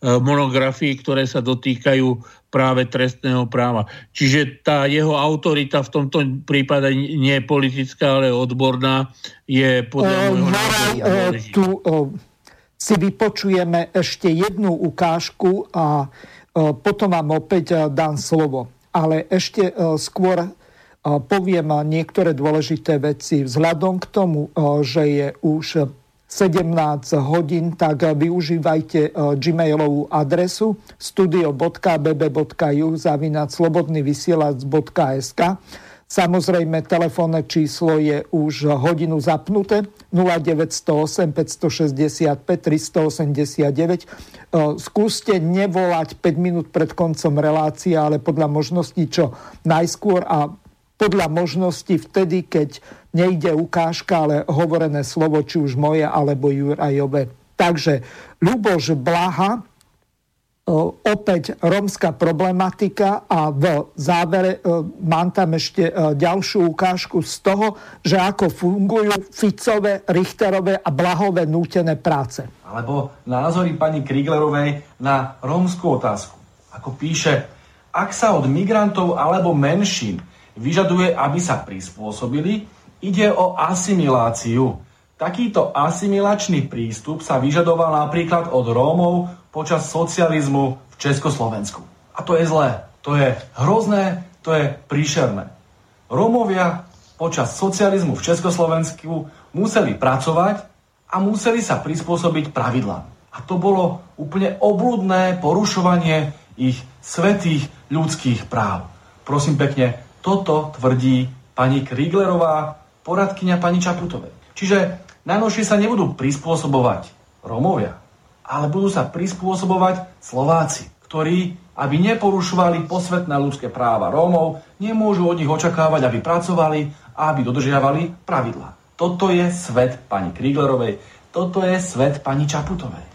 monografií, ktoré sa dotýkajú práve trestného práva. Čiže tá jeho autorita v tomto prípade nie je politická, ale odborná, je podľa uh, môjho názoru Tu uh, si vypočujeme ešte jednu ukážku a uh, potom vám opäť dám slovo. Ale ešte skôr poviem niektoré dôležité veci. Vzhľadom k tomu, že je už 17 hodín, tak využívajte gmailovú adresu studio.bb.ju zavinať slobodnyvysielac.sk Samozrejme, telefónne číslo je už hodinu zapnuté 0908 565 389. Skúste nevolať 5 minút pred koncom relácie, ale podľa možností čo najskôr a podľa možnosti vtedy, keď nejde ukážka, ale hovorené slovo, či už moje alebo Jurajové. Takže Ľuboš Blaha, opäť rómska problematika a v závere mám tam ešte ďalšiu ukážku z toho, že ako fungujú Ficové, Richterové a Blahové nútené práce. Alebo názory pani Kriglerovej na rómskú otázku. Ako píše, ak sa od migrantov alebo menšín vyžaduje, aby sa prispôsobili, ide o asimiláciu. Takýto asimilačný prístup sa vyžadoval napríklad od Rómov počas socializmu v Československu. A to je zlé. To je hrozné, To je príšerné. Rómovia počas socializmu v Československu museli pracovať a museli sa prispôsobiť pravidlám. A to bolo úplne obludné porušovanie ich svetých ľudských práv. Prosím pekne, toto tvrdí pani Kriglerová, poradkyňa pani Čaputovej. Čiže najnovšie sa nebudú prispôsobovať Rómovia, ale budú sa prispôsobovať Slováci, ktorí, aby neporušovali posvetné ľudské práva Rómov, nemôžu od nich očakávať, aby pracovali a aby dodržiavali pravidlá. Toto je svet pani Kriglerovej, toto je svet pani Čaputovej.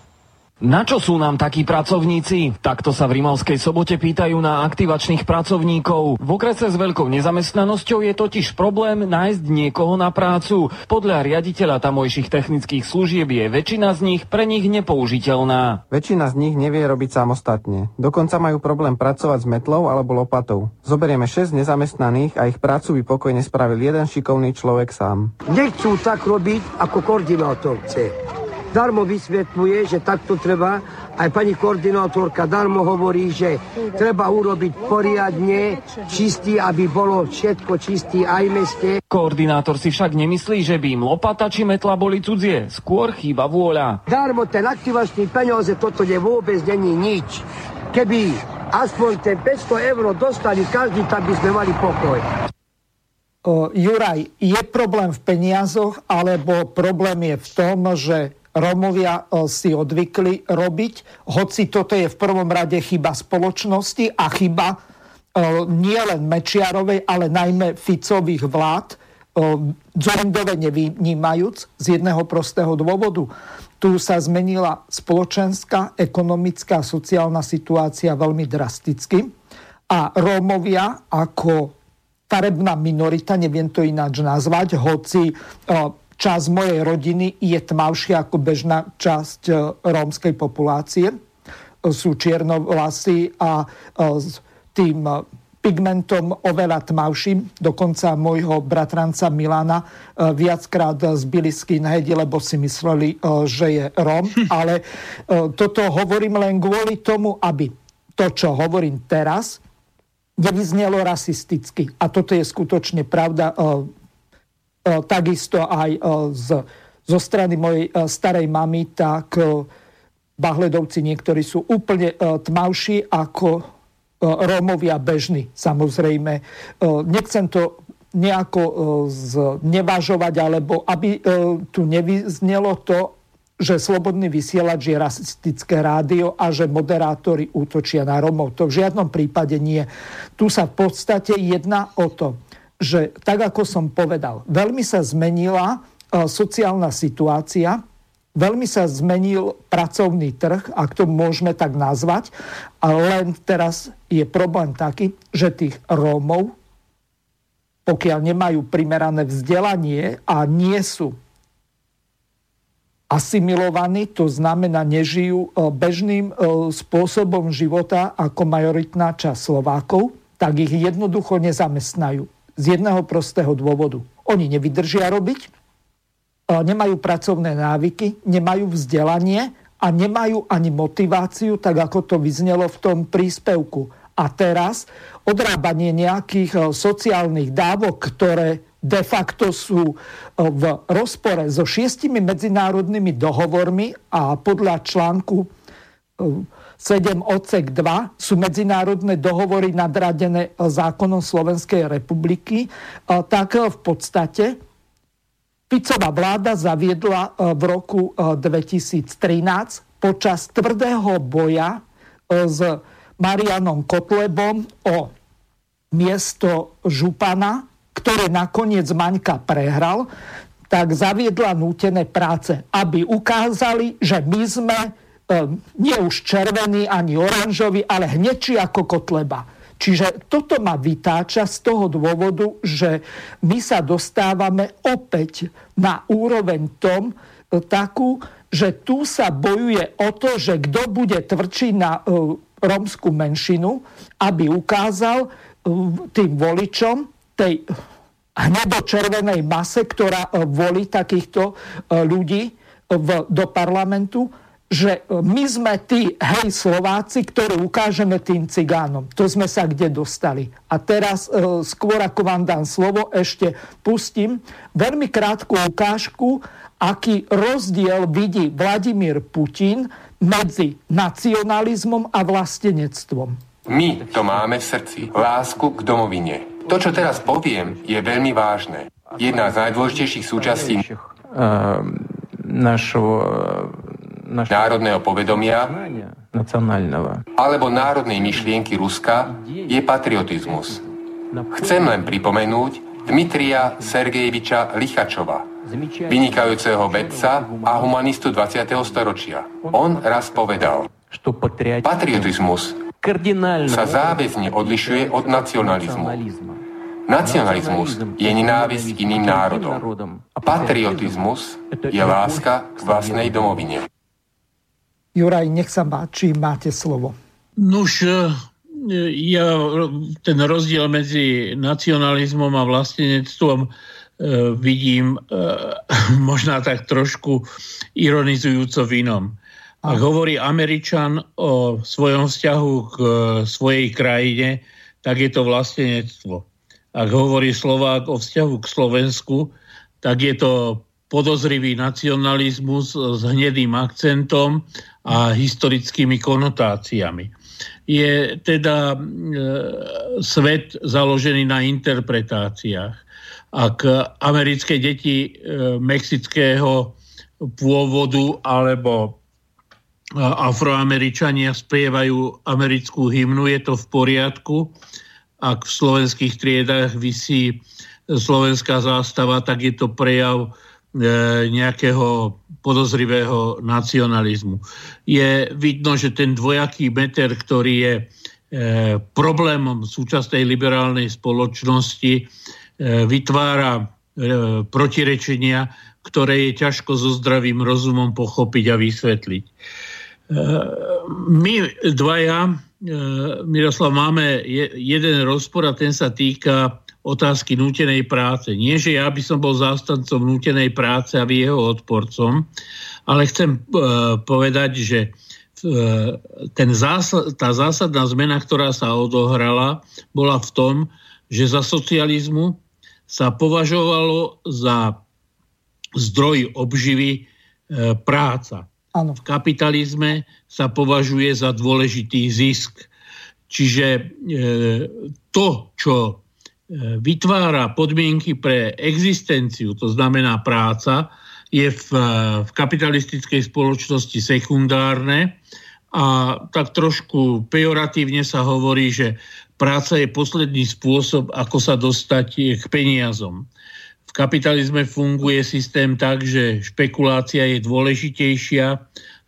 Na čo sú nám takí pracovníci? Takto sa v Rimavskej sobote pýtajú na aktivačných pracovníkov. V okrese s veľkou nezamestnanosťou je totiž problém nájsť niekoho na prácu. Podľa riaditeľa tamojších technických služieb je väčšina z nich pre nich nepoužiteľná. Väčšina z nich nevie robiť samostatne. Dokonca majú problém pracovať s metlou alebo lopatou. Zoberieme 6 nezamestnaných a ich prácu by pokojne spravil jeden šikovný človek sám. Nechcú tak robiť, ako koordinátor chce darmo vysvetľuje, že takto treba. Aj pani koordinátorka darmo hovorí, že treba urobiť poriadne, čistý, aby bolo všetko čistý aj meste. Koordinátor si však nemyslí, že by im lopata či metla boli cudzie. Skôr chýba vôľa. Darmo ten aktivačný peniaze, toto je vôbec není nič. Keby aspoň ten 500 eur dostali každý, tak by sme mali pokoj. Juraj, je problém v peniazoch, alebo problém je v tom, že Rómovia e, si odvykli robiť, hoci toto je v prvom rade chyba spoločnosti a chyba e, nie len Mečiarovej, ale najmä Ficových vlád, e, Zorindove nevynímajúc z jedného prostého dôvodu. Tu sa zmenila spoločenská, ekonomická, sociálna situácia veľmi drasticky a Rómovia ako farebná minorita, neviem to ináč nazvať, hoci časť mojej rodiny je tmavšia ako bežná časť e, rómskej populácie. Sú čiernovlasy a e, s tým e, pigmentom oveľa tmavším. Dokonca môjho bratranca Milana viackrát zbili skinheadi, lebo si mysleli, že je Róm. Ale toto hovorím len kvôli tomu, aby to, čo hovorím teraz, nevyznelo rasisticky. A toto je skutočne pravda. E, takisto aj e, z, zo strany mojej e, starej mamy, tak Bahledovci niektorí sú úplne tmavší ako Rómovia bežní, samozrejme. Nechcem to nejako znevažovať, alebo aby tu nevyznelo to, že slobodný vysielač je rasistické rádio a že moderátori útočia na Romov. To v žiadnom prípade nie. Tu sa v podstate jedná o to, že tak ako som povedal, veľmi sa zmenila e, sociálna situácia, veľmi sa zmenil pracovný trh, ak to môžeme tak nazvať, a len teraz je problém taký, že tých Rómov, pokiaľ nemajú primerané vzdelanie a nie sú asimilovaní, to znamená, nežijú e, bežným e, spôsobom života ako majoritná časť Slovákov, tak ich jednoducho nezamestnajú z jedného prostého dôvodu. Oni nevydržia robiť, nemajú pracovné návyky, nemajú vzdelanie a nemajú ani motiváciu, tak ako to vyznelo v tom príspevku. A teraz odrábanie nejakých e, sociálnych dávok, ktoré de facto sú e, v rozpore so šiestimi medzinárodnými dohovormi a podľa článku e, 7 odsek 2 sú medzinárodné dohovory nadradené zákonom Slovenskej republiky, tak v podstate Ficová vláda zaviedla e, v roku 2013 e, počas tvrdého boja e, s Marianom Kotlebom o miesto župana, ktoré nakoniec Maňka prehral, tak zaviedla nútené práce, aby ukázali, že my sme nie už červený ani oranžový, ale hnečí ako kotleba. Čiže toto ma vytáča z toho dôvodu, že my sa dostávame opäť na úroveň tom e, takú, že tu sa bojuje o to, že kto bude tvrdší na uh, rómskú menšinu, aby ukázal uh, tým voličom tej hnedočervenej mase, ktorá volí takýchto ľudí do parlamentu, že my sme tí, hej, Slováci, ktorí ukážeme tým cigánom. To sme sa kde dostali. A teraz, e, skôr ako vám dám slovo, ešte pustím veľmi krátku ukážku, aký rozdiel vidí Vladimír Putin medzi nacionalizmom a vlastenectvom. My to máme v srdci. Lásku k domovine. To, čo teraz poviem, je veľmi vážne. Jedna z najdôležitejších súčastí našho národného povedomia alebo národnej myšlienky Ruska je patriotizmus. Chcem len pripomenúť Dmitria Sergejeviča Lichačova, vynikajúceho vedca a humanistu 20. storočia. On raz povedal, patriotizmus sa záväzne odlišuje od nacionalizmu. Nacionalizmus je nenávisť iným národom. Patriotizmus je láska k vlastnej domovine. Juraj, nech sa páči, máte slovo. Nuž, e, ja ten rozdiel medzi nacionalizmom a vlastenectvom e, vidím e, možná tak trošku ironizujúco v inom. Ak hovorí Američan o svojom vzťahu k svojej krajine, tak je to vlastenectvo ak hovorí Slovák o vzťahu k Slovensku, tak je to podozrivý nacionalizmus s hnedým akcentom a historickými konotáciami. Je teda e, svet založený na interpretáciách. Ak americké deti e, mexického pôvodu alebo afroameričania spievajú americkú hymnu, je to v poriadku ak v slovenských triedách vysí slovenská zástava, tak je to prejav e, nejakého podozrivého nacionalizmu. Je vidno, že ten dvojaký meter, ktorý je e, problémom súčasnej liberálnej spoločnosti, e, vytvára protirečenia, ktoré je ťažko so zdravým rozumom pochopiť a vysvetliť. My dvaja E, Miroslav, máme jeden rozpor a ten sa týka otázky nútenej práce. Nie, že ja by som bol zástancom nútenej práce a vy jeho odporcom, ale chcem e, povedať, že e, ten zásad, tá zásadná zmena, ktorá sa odohrala, bola v tom, že za socializmu sa považovalo za zdroj obživy práca. Ano. V kapitalizme sa považuje za dôležitý zisk. Čiže e, to, čo vytvára podmienky pre existenciu, to znamená práca, je v, v kapitalistickej spoločnosti sekundárne a tak trošku pejoratívne sa hovorí, že práca je posledný spôsob, ako sa dostať k peniazom. V kapitalizme funguje systém tak, že špekulácia je dôležitejšia,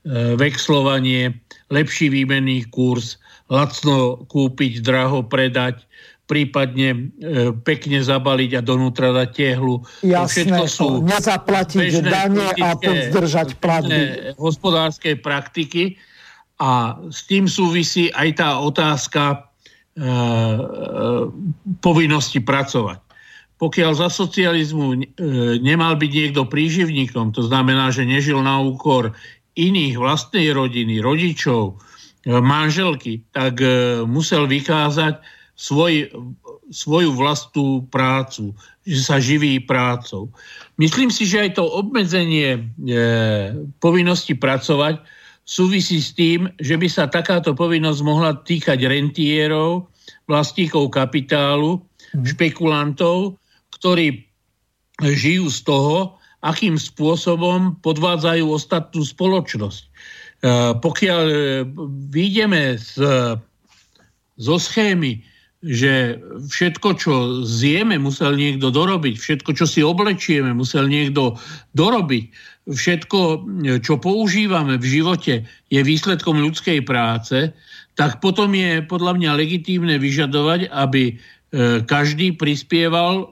E, vexlovanie, lepší výmenný kurz, lacno kúpiť, draho predať, prípadne e, pekne zabaliť a donútra dať tehlu. Jasné, to všetko sú nezaplatiť dane a pozdržať platby. hospodárskej praktiky a s tým súvisí aj tá otázka e, e, povinnosti pracovať. Pokiaľ za socializmu e, nemal byť niekto príživníkom, to znamená, že nežil na úkor iných vlastnej rodiny, rodičov, e, manželky, tak e, musel vykázať svoj, svoju vlastnú prácu, že sa živí prácou. Myslím si, že aj to obmedzenie e, povinnosti pracovať súvisí s tým, že by sa takáto povinnosť mohla týkať rentierov, vlastníkov kapitálu, mhm. špekulantov, ktorí žijú z toho, akým spôsobom podvádzajú ostatnú spoločnosť. E, pokiaľ e, vyjdeme z, zo schémy, že všetko, čo zjeme, musel niekto dorobiť, všetko, čo si oblečieme, musel niekto dorobiť, všetko, čo používame v živote, je výsledkom ľudskej práce, tak potom je podľa mňa legitímne vyžadovať, aby e, každý prispieval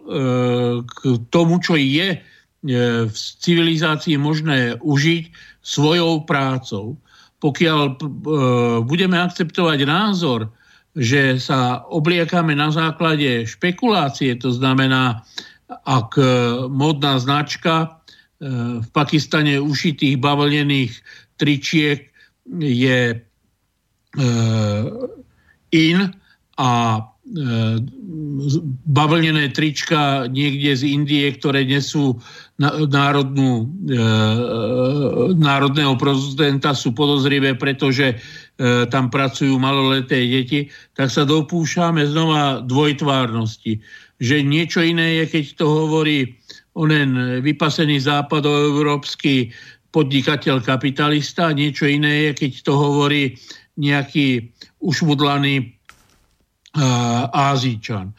k tomu, čo je E, v civilizácii možné užiť svojou prácou. Pokiaľ e, budeme akceptovať názor, že sa obliekame na základe špekulácie, to znamená, ak e, modná značka v Pakistane ušitých bavlnených tričiek je in a bavlnené trička niekde z Indie, ktoré nesú národnú, národného prezidenta, sú podozrivé, pretože tam pracujú maloleté deti, tak sa dopúšame znova dvojtvárnosti. Že niečo iné je, keď to hovorí onen vypasený západoeurópsky podnikateľ kapitalista, niečo iné je, keď to hovorí nejaký ušmudlaný Ázíčan.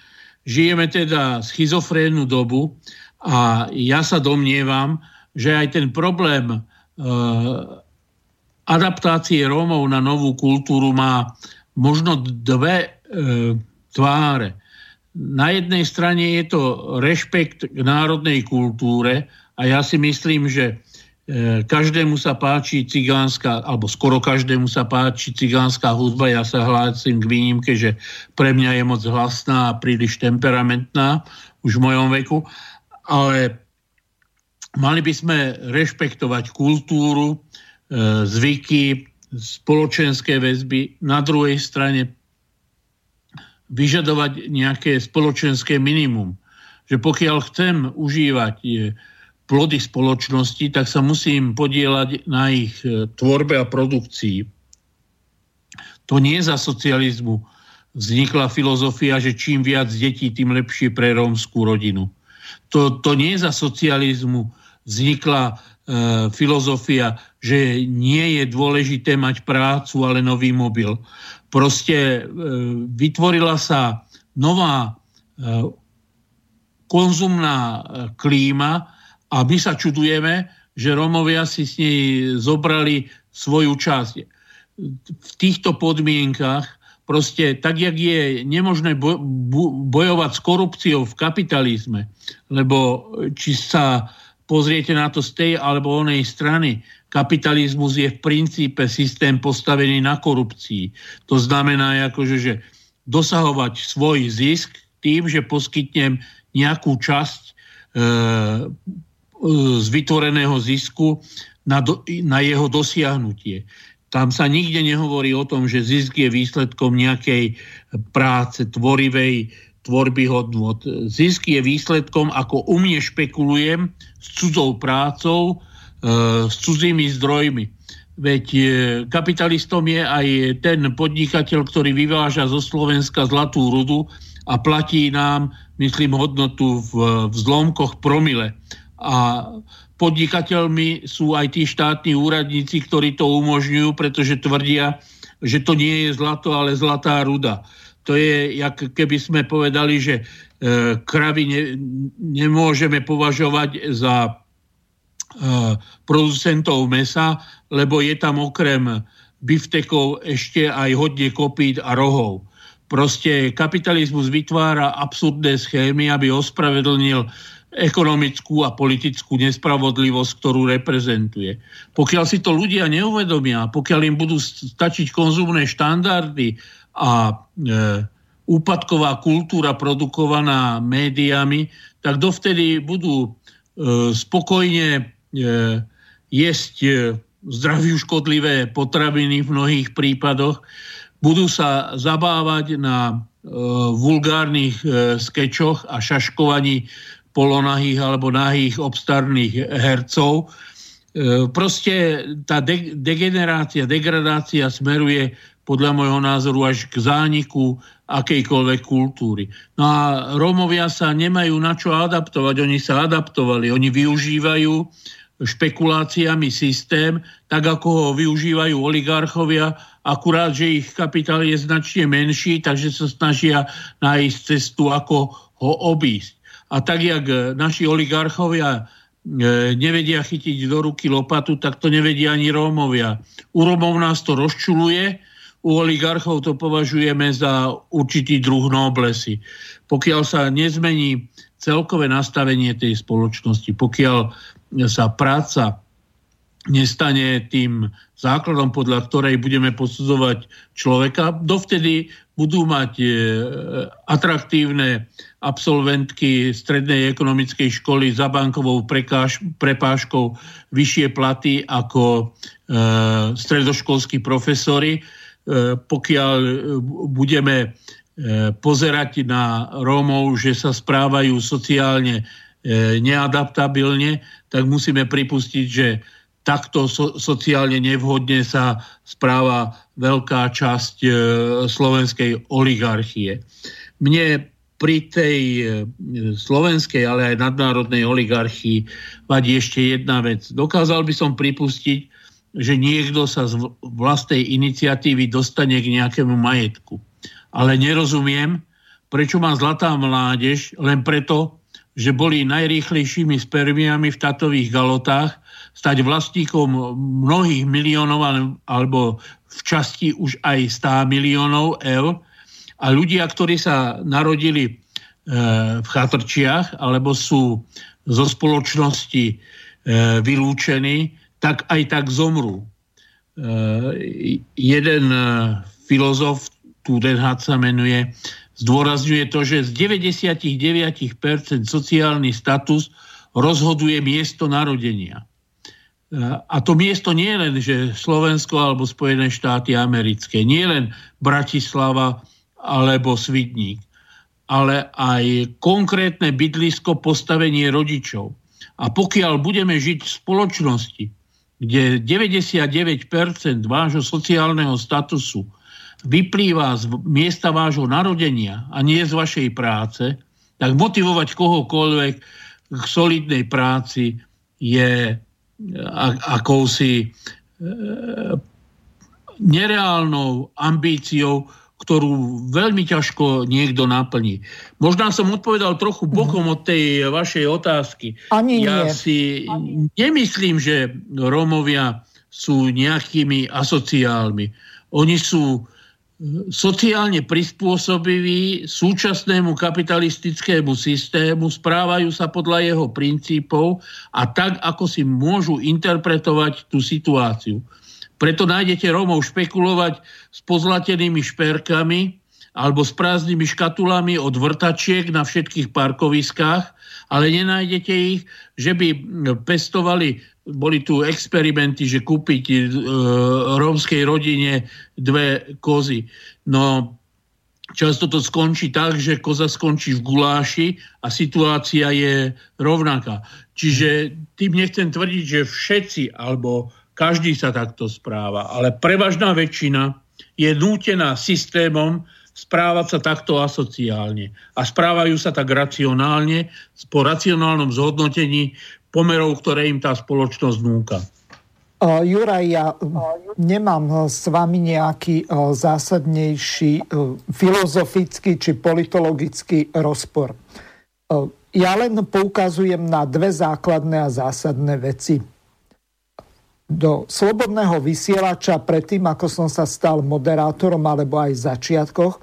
Žijeme teda schizofrénnu dobu a ja sa domnievam, že aj ten problém e, adaptácie Rómov na novú kultúru má možno dve e, tváre. Na jednej strane je to rešpekt k národnej kultúre a ja si myslím, že každému sa páči cigánska, alebo skoro každému sa páči cigánska hudba. Ja sa hlásim k výnimke, že pre mňa je moc hlasná a príliš temperamentná už v mojom veku. Ale mali by sme rešpektovať kultúru, e, zvyky, spoločenské väzby. Na druhej strane vyžadovať nejaké spoločenské minimum. Že pokiaľ chcem užívať plody spoločnosti, tak sa musím podielať na ich e, tvorbe a produkcii. To nie za socializmu vznikla filozofia, že čím viac detí, tým lepšie pre rómskú rodinu. To, to nie za socializmu vznikla e, filozofia, že nie je dôležité mať prácu, ale nový mobil. Proste e, vytvorila sa nová e, konzumná e, klíma, a my sa čudujeme, že Romovia si s nej zobrali svoju časť. V týchto podmienkach proste tak, jak je nemožné bojovať s korupciou v kapitalizme, lebo či sa pozriete na to z tej alebo onej strany, kapitalizmus je v princípe systém postavený na korupcii. To znamená, akože, že dosahovať svoj zisk tým, že poskytnem nejakú časť e, z vytvoreného zisku na, do, na jeho dosiahnutie. Tam sa nikde nehovorí o tom, že zisk je výsledkom nejakej práce tvorivej, tvorby hodnot. Zisk je výsledkom, ako u mne špekulujem, s cudzou prácou, e, s cudzými zdrojmi. Veď e, kapitalistom je aj ten podnikateľ, ktorý vyváža zo Slovenska zlatú rudu a platí nám, myslím, hodnotu v, v zlomkoch promile a podnikateľmi sú aj tí štátni úradníci, ktorí to umožňujú, pretože tvrdia, že to nie je zlato, ale zlatá ruda. To je, jak keby sme povedali, že e, kravy ne, nemôžeme považovať za e, producentov mesa, lebo je tam okrem biftekov ešte aj hodne kopít a rohov. Proste kapitalizmus vytvára absurdné schémy, aby ospravedlnil ekonomickú a politickú nespravodlivosť, ktorú reprezentuje. Pokiaľ si to ľudia neuvedomia, pokiaľ im budú stačiť konzumné štandardy a e, úpadková kultúra produkovaná médiami, tak dovtedy budú e, spokojne e, jesť e, zdraviu škodlivé potraviny v mnohých prípadoch, budú sa zabávať na e, vulgárnych e, skečoch a šaškovaní polonahých alebo nahých obstarných hercov. E, proste tá de- degenerácia, degradácia smeruje podľa môjho názoru až k zániku akejkoľvek kultúry. No a Rómovia sa nemajú na čo adaptovať, oni sa adaptovali, oni využívajú špekuláciami systém, tak ako ho využívajú oligarchovia, akurát, že ich kapitál je značne menší, takže sa snažia nájsť cestu, ako ho obísť. A tak, jak e, naši oligarchovia e, nevedia chytiť do ruky lopatu, tak to nevedia ani Rómovia. U Rómov nás to rozčuluje, u oligarchov to považujeme za určitý druh noblesy. Pokiaľ sa nezmení celkové nastavenie tej spoločnosti, pokiaľ sa práca nestane tým základom, podľa ktorej budeme posudzovať človeka. Dovtedy budú mať e, atraktívne absolventky strednej ekonomickej školy za bankovou prekáž, prepážkou vyššie platy ako e, stredoškolskí profesori. E, pokiaľ budeme pozerať na Rómov, že sa správajú sociálne neadaptabilne, tak musíme pripustiť, že takto so, sociálne nevhodne sa správa veľká časť e, slovenskej oligarchie. Mne pri tej e, slovenskej, ale aj nadnárodnej oligarchii vadí ešte jedna vec. Dokázal by som pripustiť, že niekto sa z vlastnej iniciatívy dostane k nejakému majetku. Ale nerozumiem, prečo má zlatá mládež len preto, že boli najrýchlejšími spermiami v tatových galotách stať vlastníkom mnohých miliónov alebo v časti už aj 100 miliónov eur a ľudia, ktorí sa narodili e, v chatrčiach alebo sú zo spoločnosti e, vylúčení, tak aj tak zomrú. E, jeden filozof, Tudenhat sa menuje, zdôrazňuje to, že z 99% sociálny status rozhoduje miesto narodenia. A to miesto nie je len, že Slovensko alebo Spojené štáty americké, nie len Bratislava alebo Svidník, ale aj konkrétne bydlisko, postavenie rodičov. A pokiaľ budeme žiť v spoločnosti, kde 99% vášho sociálneho statusu vyplýva z miesta vášho narodenia a nie z vašej práce, tak motivovať kohokoľvek k solidnej práci je akousi e, nereálnou ambíciou, ktorú veľmi ťažko niekto naplní. Možno som odpovedal trochu bokom od tej vašej otázky. Ani ja nie. si nemyslím, že Rómovia sú nejakými asociálmi. Oni sú sociálne prispôsobiví súčasnému kapitalistickému systému, správajú sa podľa jeho princípov a tak, ako si môžu interpretovať tú situáciu. Preto nájdete Rómov špekulovať s pozlatenými šperkami alebo s prázdnymi škatulami od vrtačiek na všetkých parkoviskách, ale nenájdete ich, že by pestovali boli tu experimenty, že kúpiť e, rómskej rodine dve kozy. No často to skončí tak, že koza skončí v guláši a situácia je rovnaká. Čiže tým nechcem tvrdiť, že všetci alebo každý sa takto správa, ale prevažná väčšina je nútená systémom správať sa takto asociálne. A správajú sa tak racionálne, po racionálnom zhodnotení pomerov, ktoré im tá spoločnosť núka. Juraj, ja nemám s vami nejaký zásadnejší filozofický či politologický rozpor. Ja len poukazujem na dve základné a zásadné veci. Do slobodného vysielača predtým, ako som sa stal moderátorom alebo aj v začiatkoch,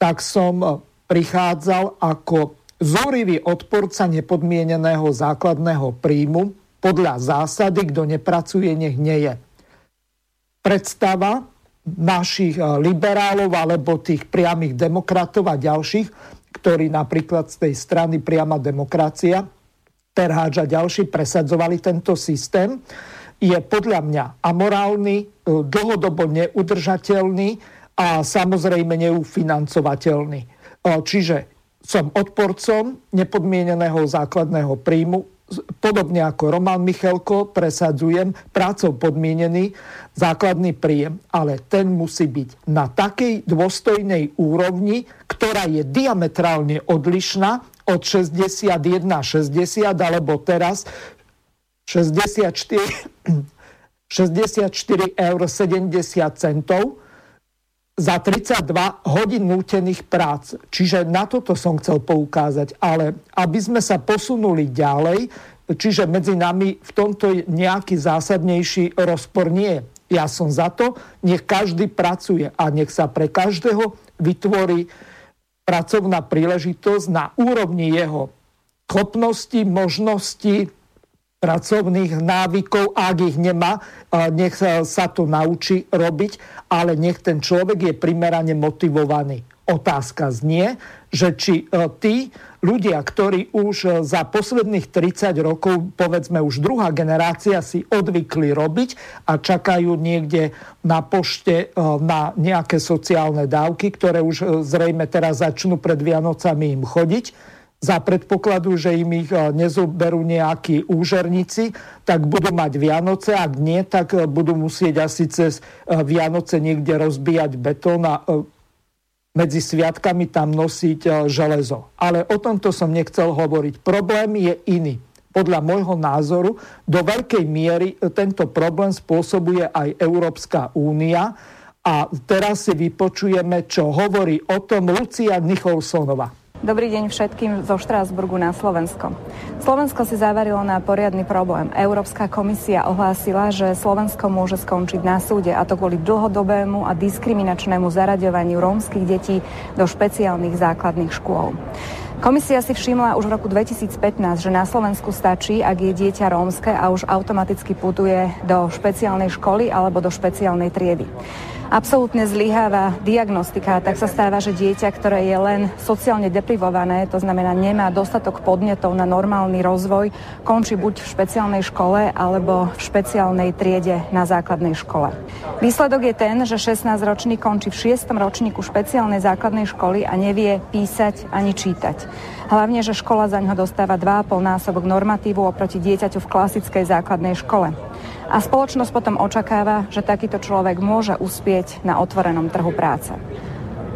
tak som prichádzal ako zúrivý odporca nepodmieneného základného príjmu podľa zásady, kto nepracuje, nech nie je. Predstava našich eh, liberálov alebo tých priamých demokratov a ďalších, ktorí napríklad z tej strany priama demokracia, Terháč a ďalší presadzovali tento systém, je podľa mňa amorálny, eh, dlhodobo neudržateľný a samozrejme neufinancovateľný. Eh, čiže som odporcom nepodmieneného základného príjmu, podobne ako Roman Michelko, presadzujem prácou podmienený základný príjem, ale ten musí byť na takej dôstojnej úrovni, ktorá je diametrálne odlišná od 61, 60 alebo teraz 64, 64 eur 70 centov, za 32 hodín nútených prác. Čiže na toto som chcel poukázať. Ale aby sme sa posunuli ďalej, čiže medzi nami v tomto nejaký zásadnejší rozpor nie. Ja som za to, nech každý pracuje a nech sa pre každého vytvorí pracovná príležitosť na úrovni jeho schopnosti, možnosti pracovných návykov, ak ich nemá, nech sa to naučí robiť, ale nech ten človek je primerane motivovaný. Otázka znie, že či e, tí ľudia, ktorí už e, za posledných 30 rokov, povedzme už druhá generácia, si odvykli robiť a čakajú niekde na pošte e, na nejaké sociálne dávky, ktoré už zrejme teraz začnú pred Vianocami im chodiť, za predpokladu, že im ich nezoberú nejakí úžerníci, tak budú mať Vianoce, ak nie, tak budú musieť asi cez Vianoce niekde rozbíjať betón a medzi sviatkami tam nosiť e, železo. Ale o tomto som nechcel hovoriť. Problém je iný. Podľa môjho názoru do veľkej miery e, tento problém spôsobuje aj Európska únia. A teraz si vypočujeme, čo hovorí o tom Lucia Nicholsonová. Dobrý deň všetkým zo Štrásburgu na Slovensko. Slovensko si zavarilo na poriadny problém. Európska komisia ohlásila, že Slovensko môže skončiť na súde a to kvôli dlhodobému a diskriminačnému zaraďovaniu rómskych detí do špeciálnych základných škôl. Komisia si všimla už v roku 2015, že na Slovensku stačí, ak je dieťa rómske a už automaticky putuje do špeciálnej školy alebo do špeciálnej triedy absolútne zlyháva diagnostika, tak sa stáva, že dieťa, ktoré je len sociálne deprivované, to znamená nemá dostatok podnetov na normálny rozvoj, končí buď v špeciálnej škole alebo v špeciálnej triede na základnej škole. Výsledok je ten, že 16-ročný končí v 6. ročníku špeciálnej základnej školy a nevie písať ani čítať. Hlavne, že škola za ňo dostáva 2,5 násobok normatívu oproti dieťaťu v klasickej základnej škole. A spoločnosť potom očakáva, že takýto človek môže uspieť na otvorenom trhu práce.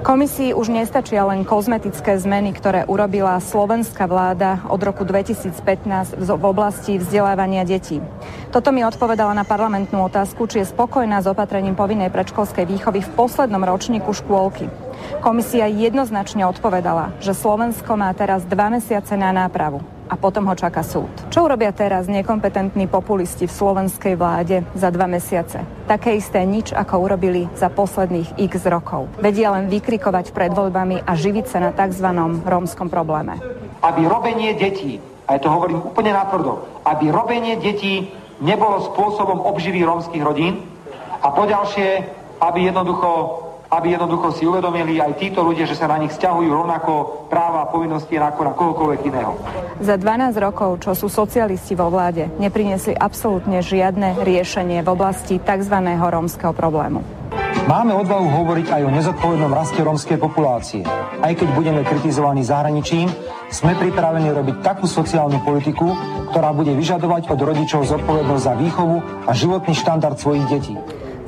Komisii už nestačia len kozmetické zmeny, ktoré urobila slovenská vláda od roku 2015 v oblasti vzdelávania detí. Toto mi odpovedala na parlamentnú otázku, či je spokojná s opatrením povinnej predškolskej výchovy v poslednom ročníku škôlky. Komisia jednoznačne odpovedala, že Slovensko má teraz dva mesiace na nápravu a potom ho čaká súd. Čo urobia teraz nekompetentní populisti v slovenskej vláde za dva mesiace? Také isté nič, ako urobili za posledných x rokov. Vedia len vykrikovať pred voľbami a živiť sa na tzv. rómskom probléme. Aby robenie detí, a ja to hovorím úplne natvrdo, aby robenie detí nebolo spôsobom obživy rómskych rodín a poďalšie, aby jednoducho aby jednoducho si uvedomili aj títo ľudia, že sa na nich stiahujú rovnako práva a povinnosti ako na kohokoľvek iného. Za 12 rokov, čo sú socialisti vo vláde, nepriniesli absolútne žiadne riešenie v oblasti tzv. rómskeho problému. Máme odvahu hovoriť aj o nezodpovednom raste rómskej populácie. Aj keď budeme kritizovaní zahraničím, sme pripravení robiť takú sociálnu politiku, ktorá bude vyžadovať od rodičov zodpovednosť za výchovu a životný štandard svojich detí.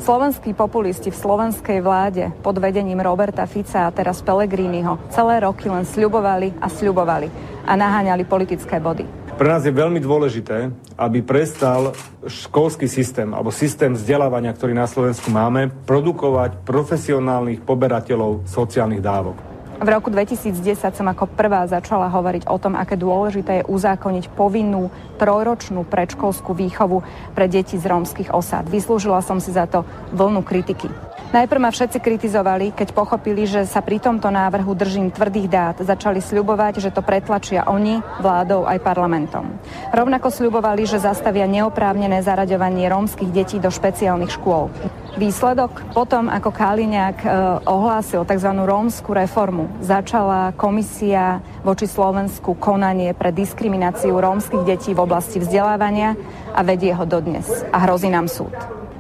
Slovenskí populisti v slovenskej vláde pod vedením Roberta Fica a teraz Pellegriniho celé roky len sľubovali a sľubovali a naháňali politické body. Pre nás je veľmi dôležité, aby prestal školský systém alebo systém vzdelávania, ktorý na Slovensku máme, produkovať profesionálnych poberateľov sociálnych dávok. V roku 2010 som ako prvá začala hovoriť o tom, aké dôležité je uzákoniť povinnú trojročnú predškolskú výchovu pre deti z rómskych osád. Vyslúžila som si za to vlnu kritiky. Najprv ma všetci kritizovali, keď pochopili, že sa pri tomto návrhu držím tvrdých dát. Začali sľubovať, že to pretlačia oni, vládou aj parlamentom. Rovnako sľubovali, že zastavia neoprávnené zaraďovanie rómskych detí do špeciálnych škôl. Výsledok? Potom, ako Kaliňák e, ohlásil tzv. rómsku reformu, začala komisia voči Slovensku konanie pre diskrimináciu rómskych detí v oblasti vzdelávania a vedie ho dodnes. A hrozí nám súd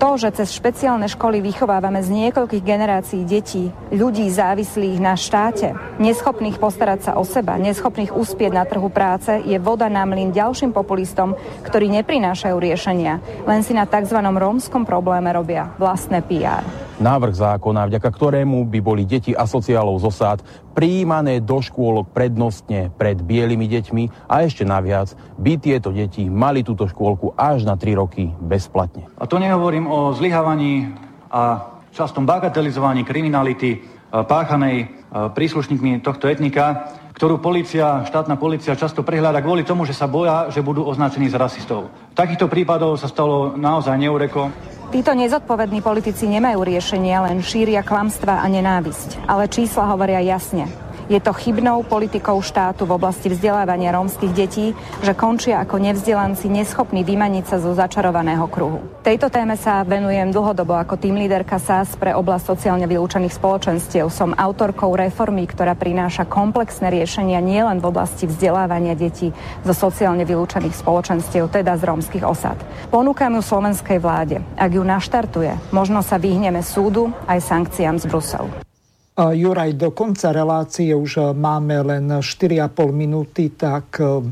to, že cez špeciálne školy vychovávame z niekoľkých generácií detí, ľudí závislých na štáte, neschopných postarať sa o seba, neschopných uspieť na trhu práce, je voda na mlyn ďalším populistom, ktorí neprinášajú riešenia, len si na tzv. rómskom probléme robia vlastné PR. Návrh zákona, vďaka ktorému by boli deti asociálov z osád prijímané do škôlok prednostne pred bielými deťmi a ešte naviac by tieto deti mali túto škôlku až na 3 roky bezplatne. A to nehovorím o zlyhávaní a častom bagatelizovaní kriminality e, páchanej e, príslušníkmi tohto etnika, ktorú policia, štátna policia často prehľada kvôli tomu, že sa boja, že budú označení za rasistov. Takýchto prípadov sa stalo naozaj neureko. Títo nezodpovední politici nemajú riešenie, len šíria klamstva a nenávisť. Ale čísla hovoria jasne. Je to chybnou politikou štátu v oblasti vzdelávania rómskych detí, že končia ako nevzdelanci neschopní vymaniť sa zo začarovaného kruhu. Tejto téme sa venujem dlhodobo ako tým líderka SAS pre oblasť sociálne vylúčených spoločenstiev. Som autorkou reformy, ktorá prináša komplexné riešenia nielen v oblasti vzdelávania detí zo sociálne vylúčených spoločenstiev, teda z rómskych osad. Ponúkam ju slovenskej vláde. Ak ju naštartuje, možno sa vyhneme súdu aj sankciám z Bruselu. Juraj, do konca relácie už e, máme len 4,5 minúty, tak e,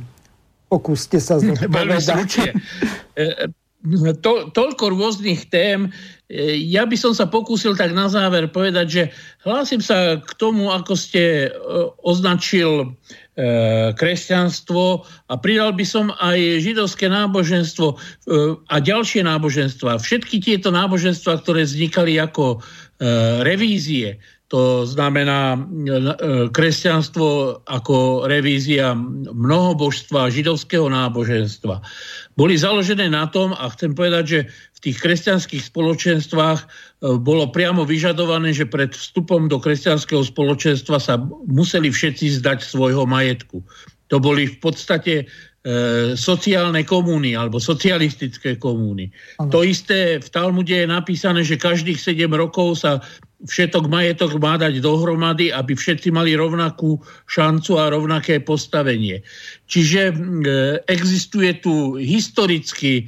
pokúste sa zodpovedať. E, to, toľko rôznych tém. Ja by som sa pokúsil tak na záver povedať, že hlásim sa k tomu, ako ste označil kresťanstvo a pridal by som aj židovské náboženstvo a ďalšie náboženstva. Všetky tieto náboženstva, ktoré vznikali ako revízie, to znamená e, kresťanstvo ako revízia mnohobožstva, židovského náboženstva. Boli založené na tom, a chcem povedať, že v tých kresťanských spoločenstvách e, bolo priamo vyžadované, že pred vstupom do kresťanského spoločenstva sa museli všetci zdať svojho majetku. To boli v podstate sociálne komúny alebo socialistické komúny. To isté v Talmude je napísané, že každých 7 rokov sa všetok majetok má dať dohromady, aby všetci mali rovnakú šancu a rovnaké postavenie. Čiže e, existuje tu historický e,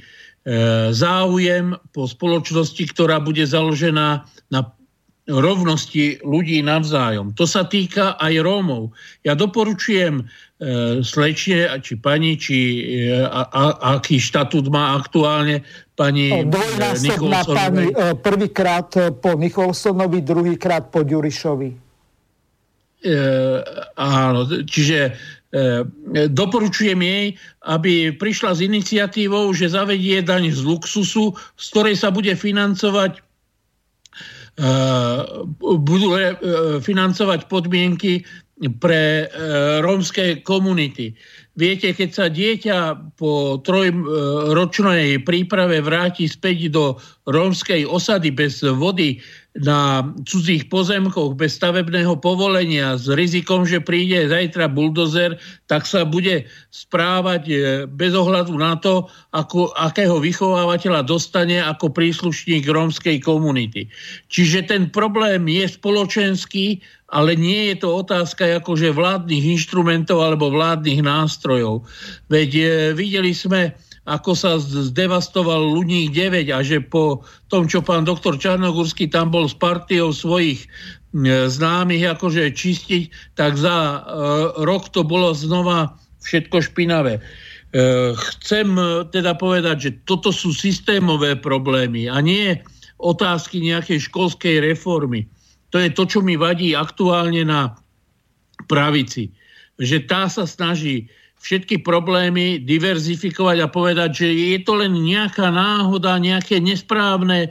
záujem po spoločnosti, ktorá bude založená na rovnosti ľudí navzájom. To sa týka aj Rómov. Ja doporučujem E, slečne, či pani, či e, a, a, aký štatút má aktuálne pani e, Dvojnásobná pani prvýkrát po Nicholsonovi, druhýkrát po Ďurišovi. E, áno, čiže e, doporučujem jej, aby prišla s iniciatívou, že zavedie daň z luxusu, z ktorej sa bude financovať e, budú financovať podmienky pre e, rómske komunity. Viete, keď sa dieťa po trojročnej príprave vráti späť do rómskej osady bez vody na cudzích pozemkoch, bez stavebného povolenia, s rizikom, že príde zajtra buldozer, tak sa bude správať e, bez ohľadu na to, ako, akého vychovávateľa dostane ako príslušník rómskej komunity. Čiže ten problém je spoločenský ale nie je to otázka akože vládnych inštrumentov alebo vládnych nástrojov. Veď e, videli sme, ako sa zdevastoval Luník 9 a že po tom, čo pán doktor Čarnogórsky tam bol s partiou svojich e, známych akože čistiť, tak za e, rok to bolo znova všetko špinavé. Chcem teda povedať, že toto sú systémové problémy a nie otázky nejakej školskej reformy. To je to, čo mi vadí aktuálne na pravici. Že tá sa snaží všetky problémy diverzifikovať a povedať, že je to len nejaká náhoda, nejaké nesprávne e,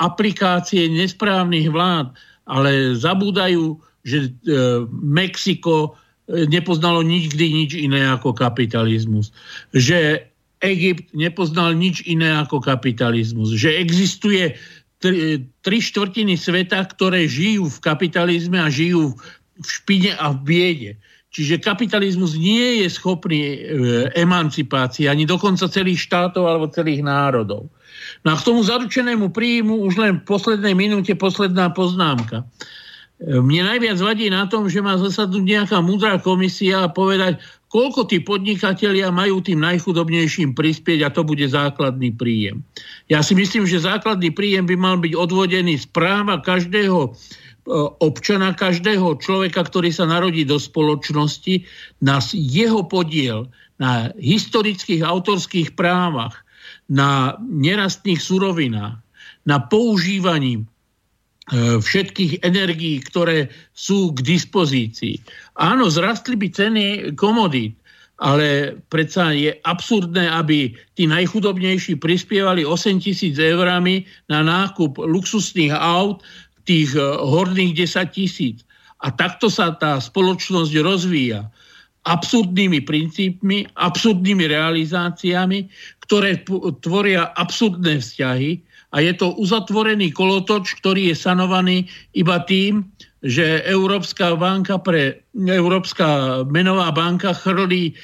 aplikácie nesprávnych vlád, ale zabúdajú, že e, Mexiko e, nepoznalo nikdy nič iné ako kapitalizmus. Že Egypt nepoznal nič iné ako kapitalizmus. Že existuje tri, tri štvrtiny sveta, ktoré žijú v kapitalizme a žijú v špine a v biede. Čiže kapitalizmus nie je schopný e, emancipácie ani dokonca celých štátov alebo celých národov. No a k tomu zaručenému príjmu už len v poslednej minúte posledná poznámka. E, mne najviac vadí na tom, že má zasadnúť nejaká múdra komisia a povedať, koľko tí podnikatelia majú tým najchudobnejším prispieť a to bude základný príjem. Ja si myslím, že základný príjem by mal byť odvodený z práva každého občana, každého človeka, ktorý sa narodí do spoločnosti, na jeho podiel na historických autorských právach, na nerastných surovinách, na používaní E, všetkých energií, ktoré sú k dispozícii. Áno, zrastli by ceny komodít, ale predsa je absurdné, aby tí najchudobnejší prispievali 8 tisíc eurami na nákup luxusných aut, tých e, horných 10 tisíc. A takto sa tá spoločnosť rozvíja absurdnými princípmi, absurdnými realizáciami, ktoré tvoria absurdné vzťahy, a je to uzatvorený kolotoč, ktorý je sanovaný iba tým, že Európska banka pre Európska menová banka chrlí e,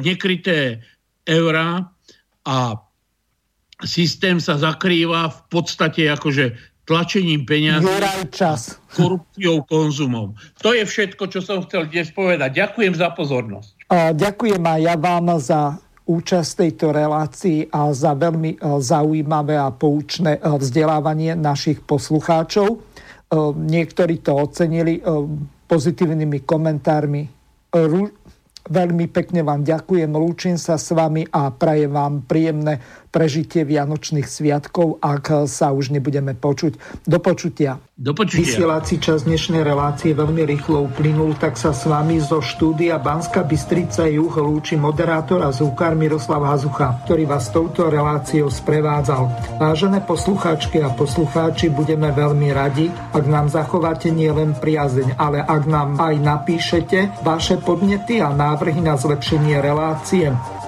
nekryté eurá a systém sa zakrýva v podstate akože tlačením peniazí, čas. korupciou, konzumom. To je všetko, čo som chcel dnes povedať. Ďakujem za pozornosť. Ďakujem aj ja vám za účasť tejto relácii a za veľmi e, zaujímavé a poučné e, vzdelávanie našich poslucháčov. E, niektorí to ocenili pozitívnymi komentármi. Veľmi pekne vám ďakujem, lúčim sa s vami a prajem vám príjemné prežitie Vianočných sviatkov, ak sa už nebudeme počuť. Do počutia. Do počutia. Vysielací čas dnešnej relácie veľmi rýchlo uplynul, tak sa s vami zo štúdia Banska Bystrica Juh lúči moderátor a zúkar Miroslav Hazucha, ktorý vás touto reláciou sprevádzal. Vážené poslucháčky a poslucháči, budeme veľmi radi, ak nám zachováte nielen priazeň, ale ak nám aj napíšete vaše podnety a návrhy na zlepšenie relácie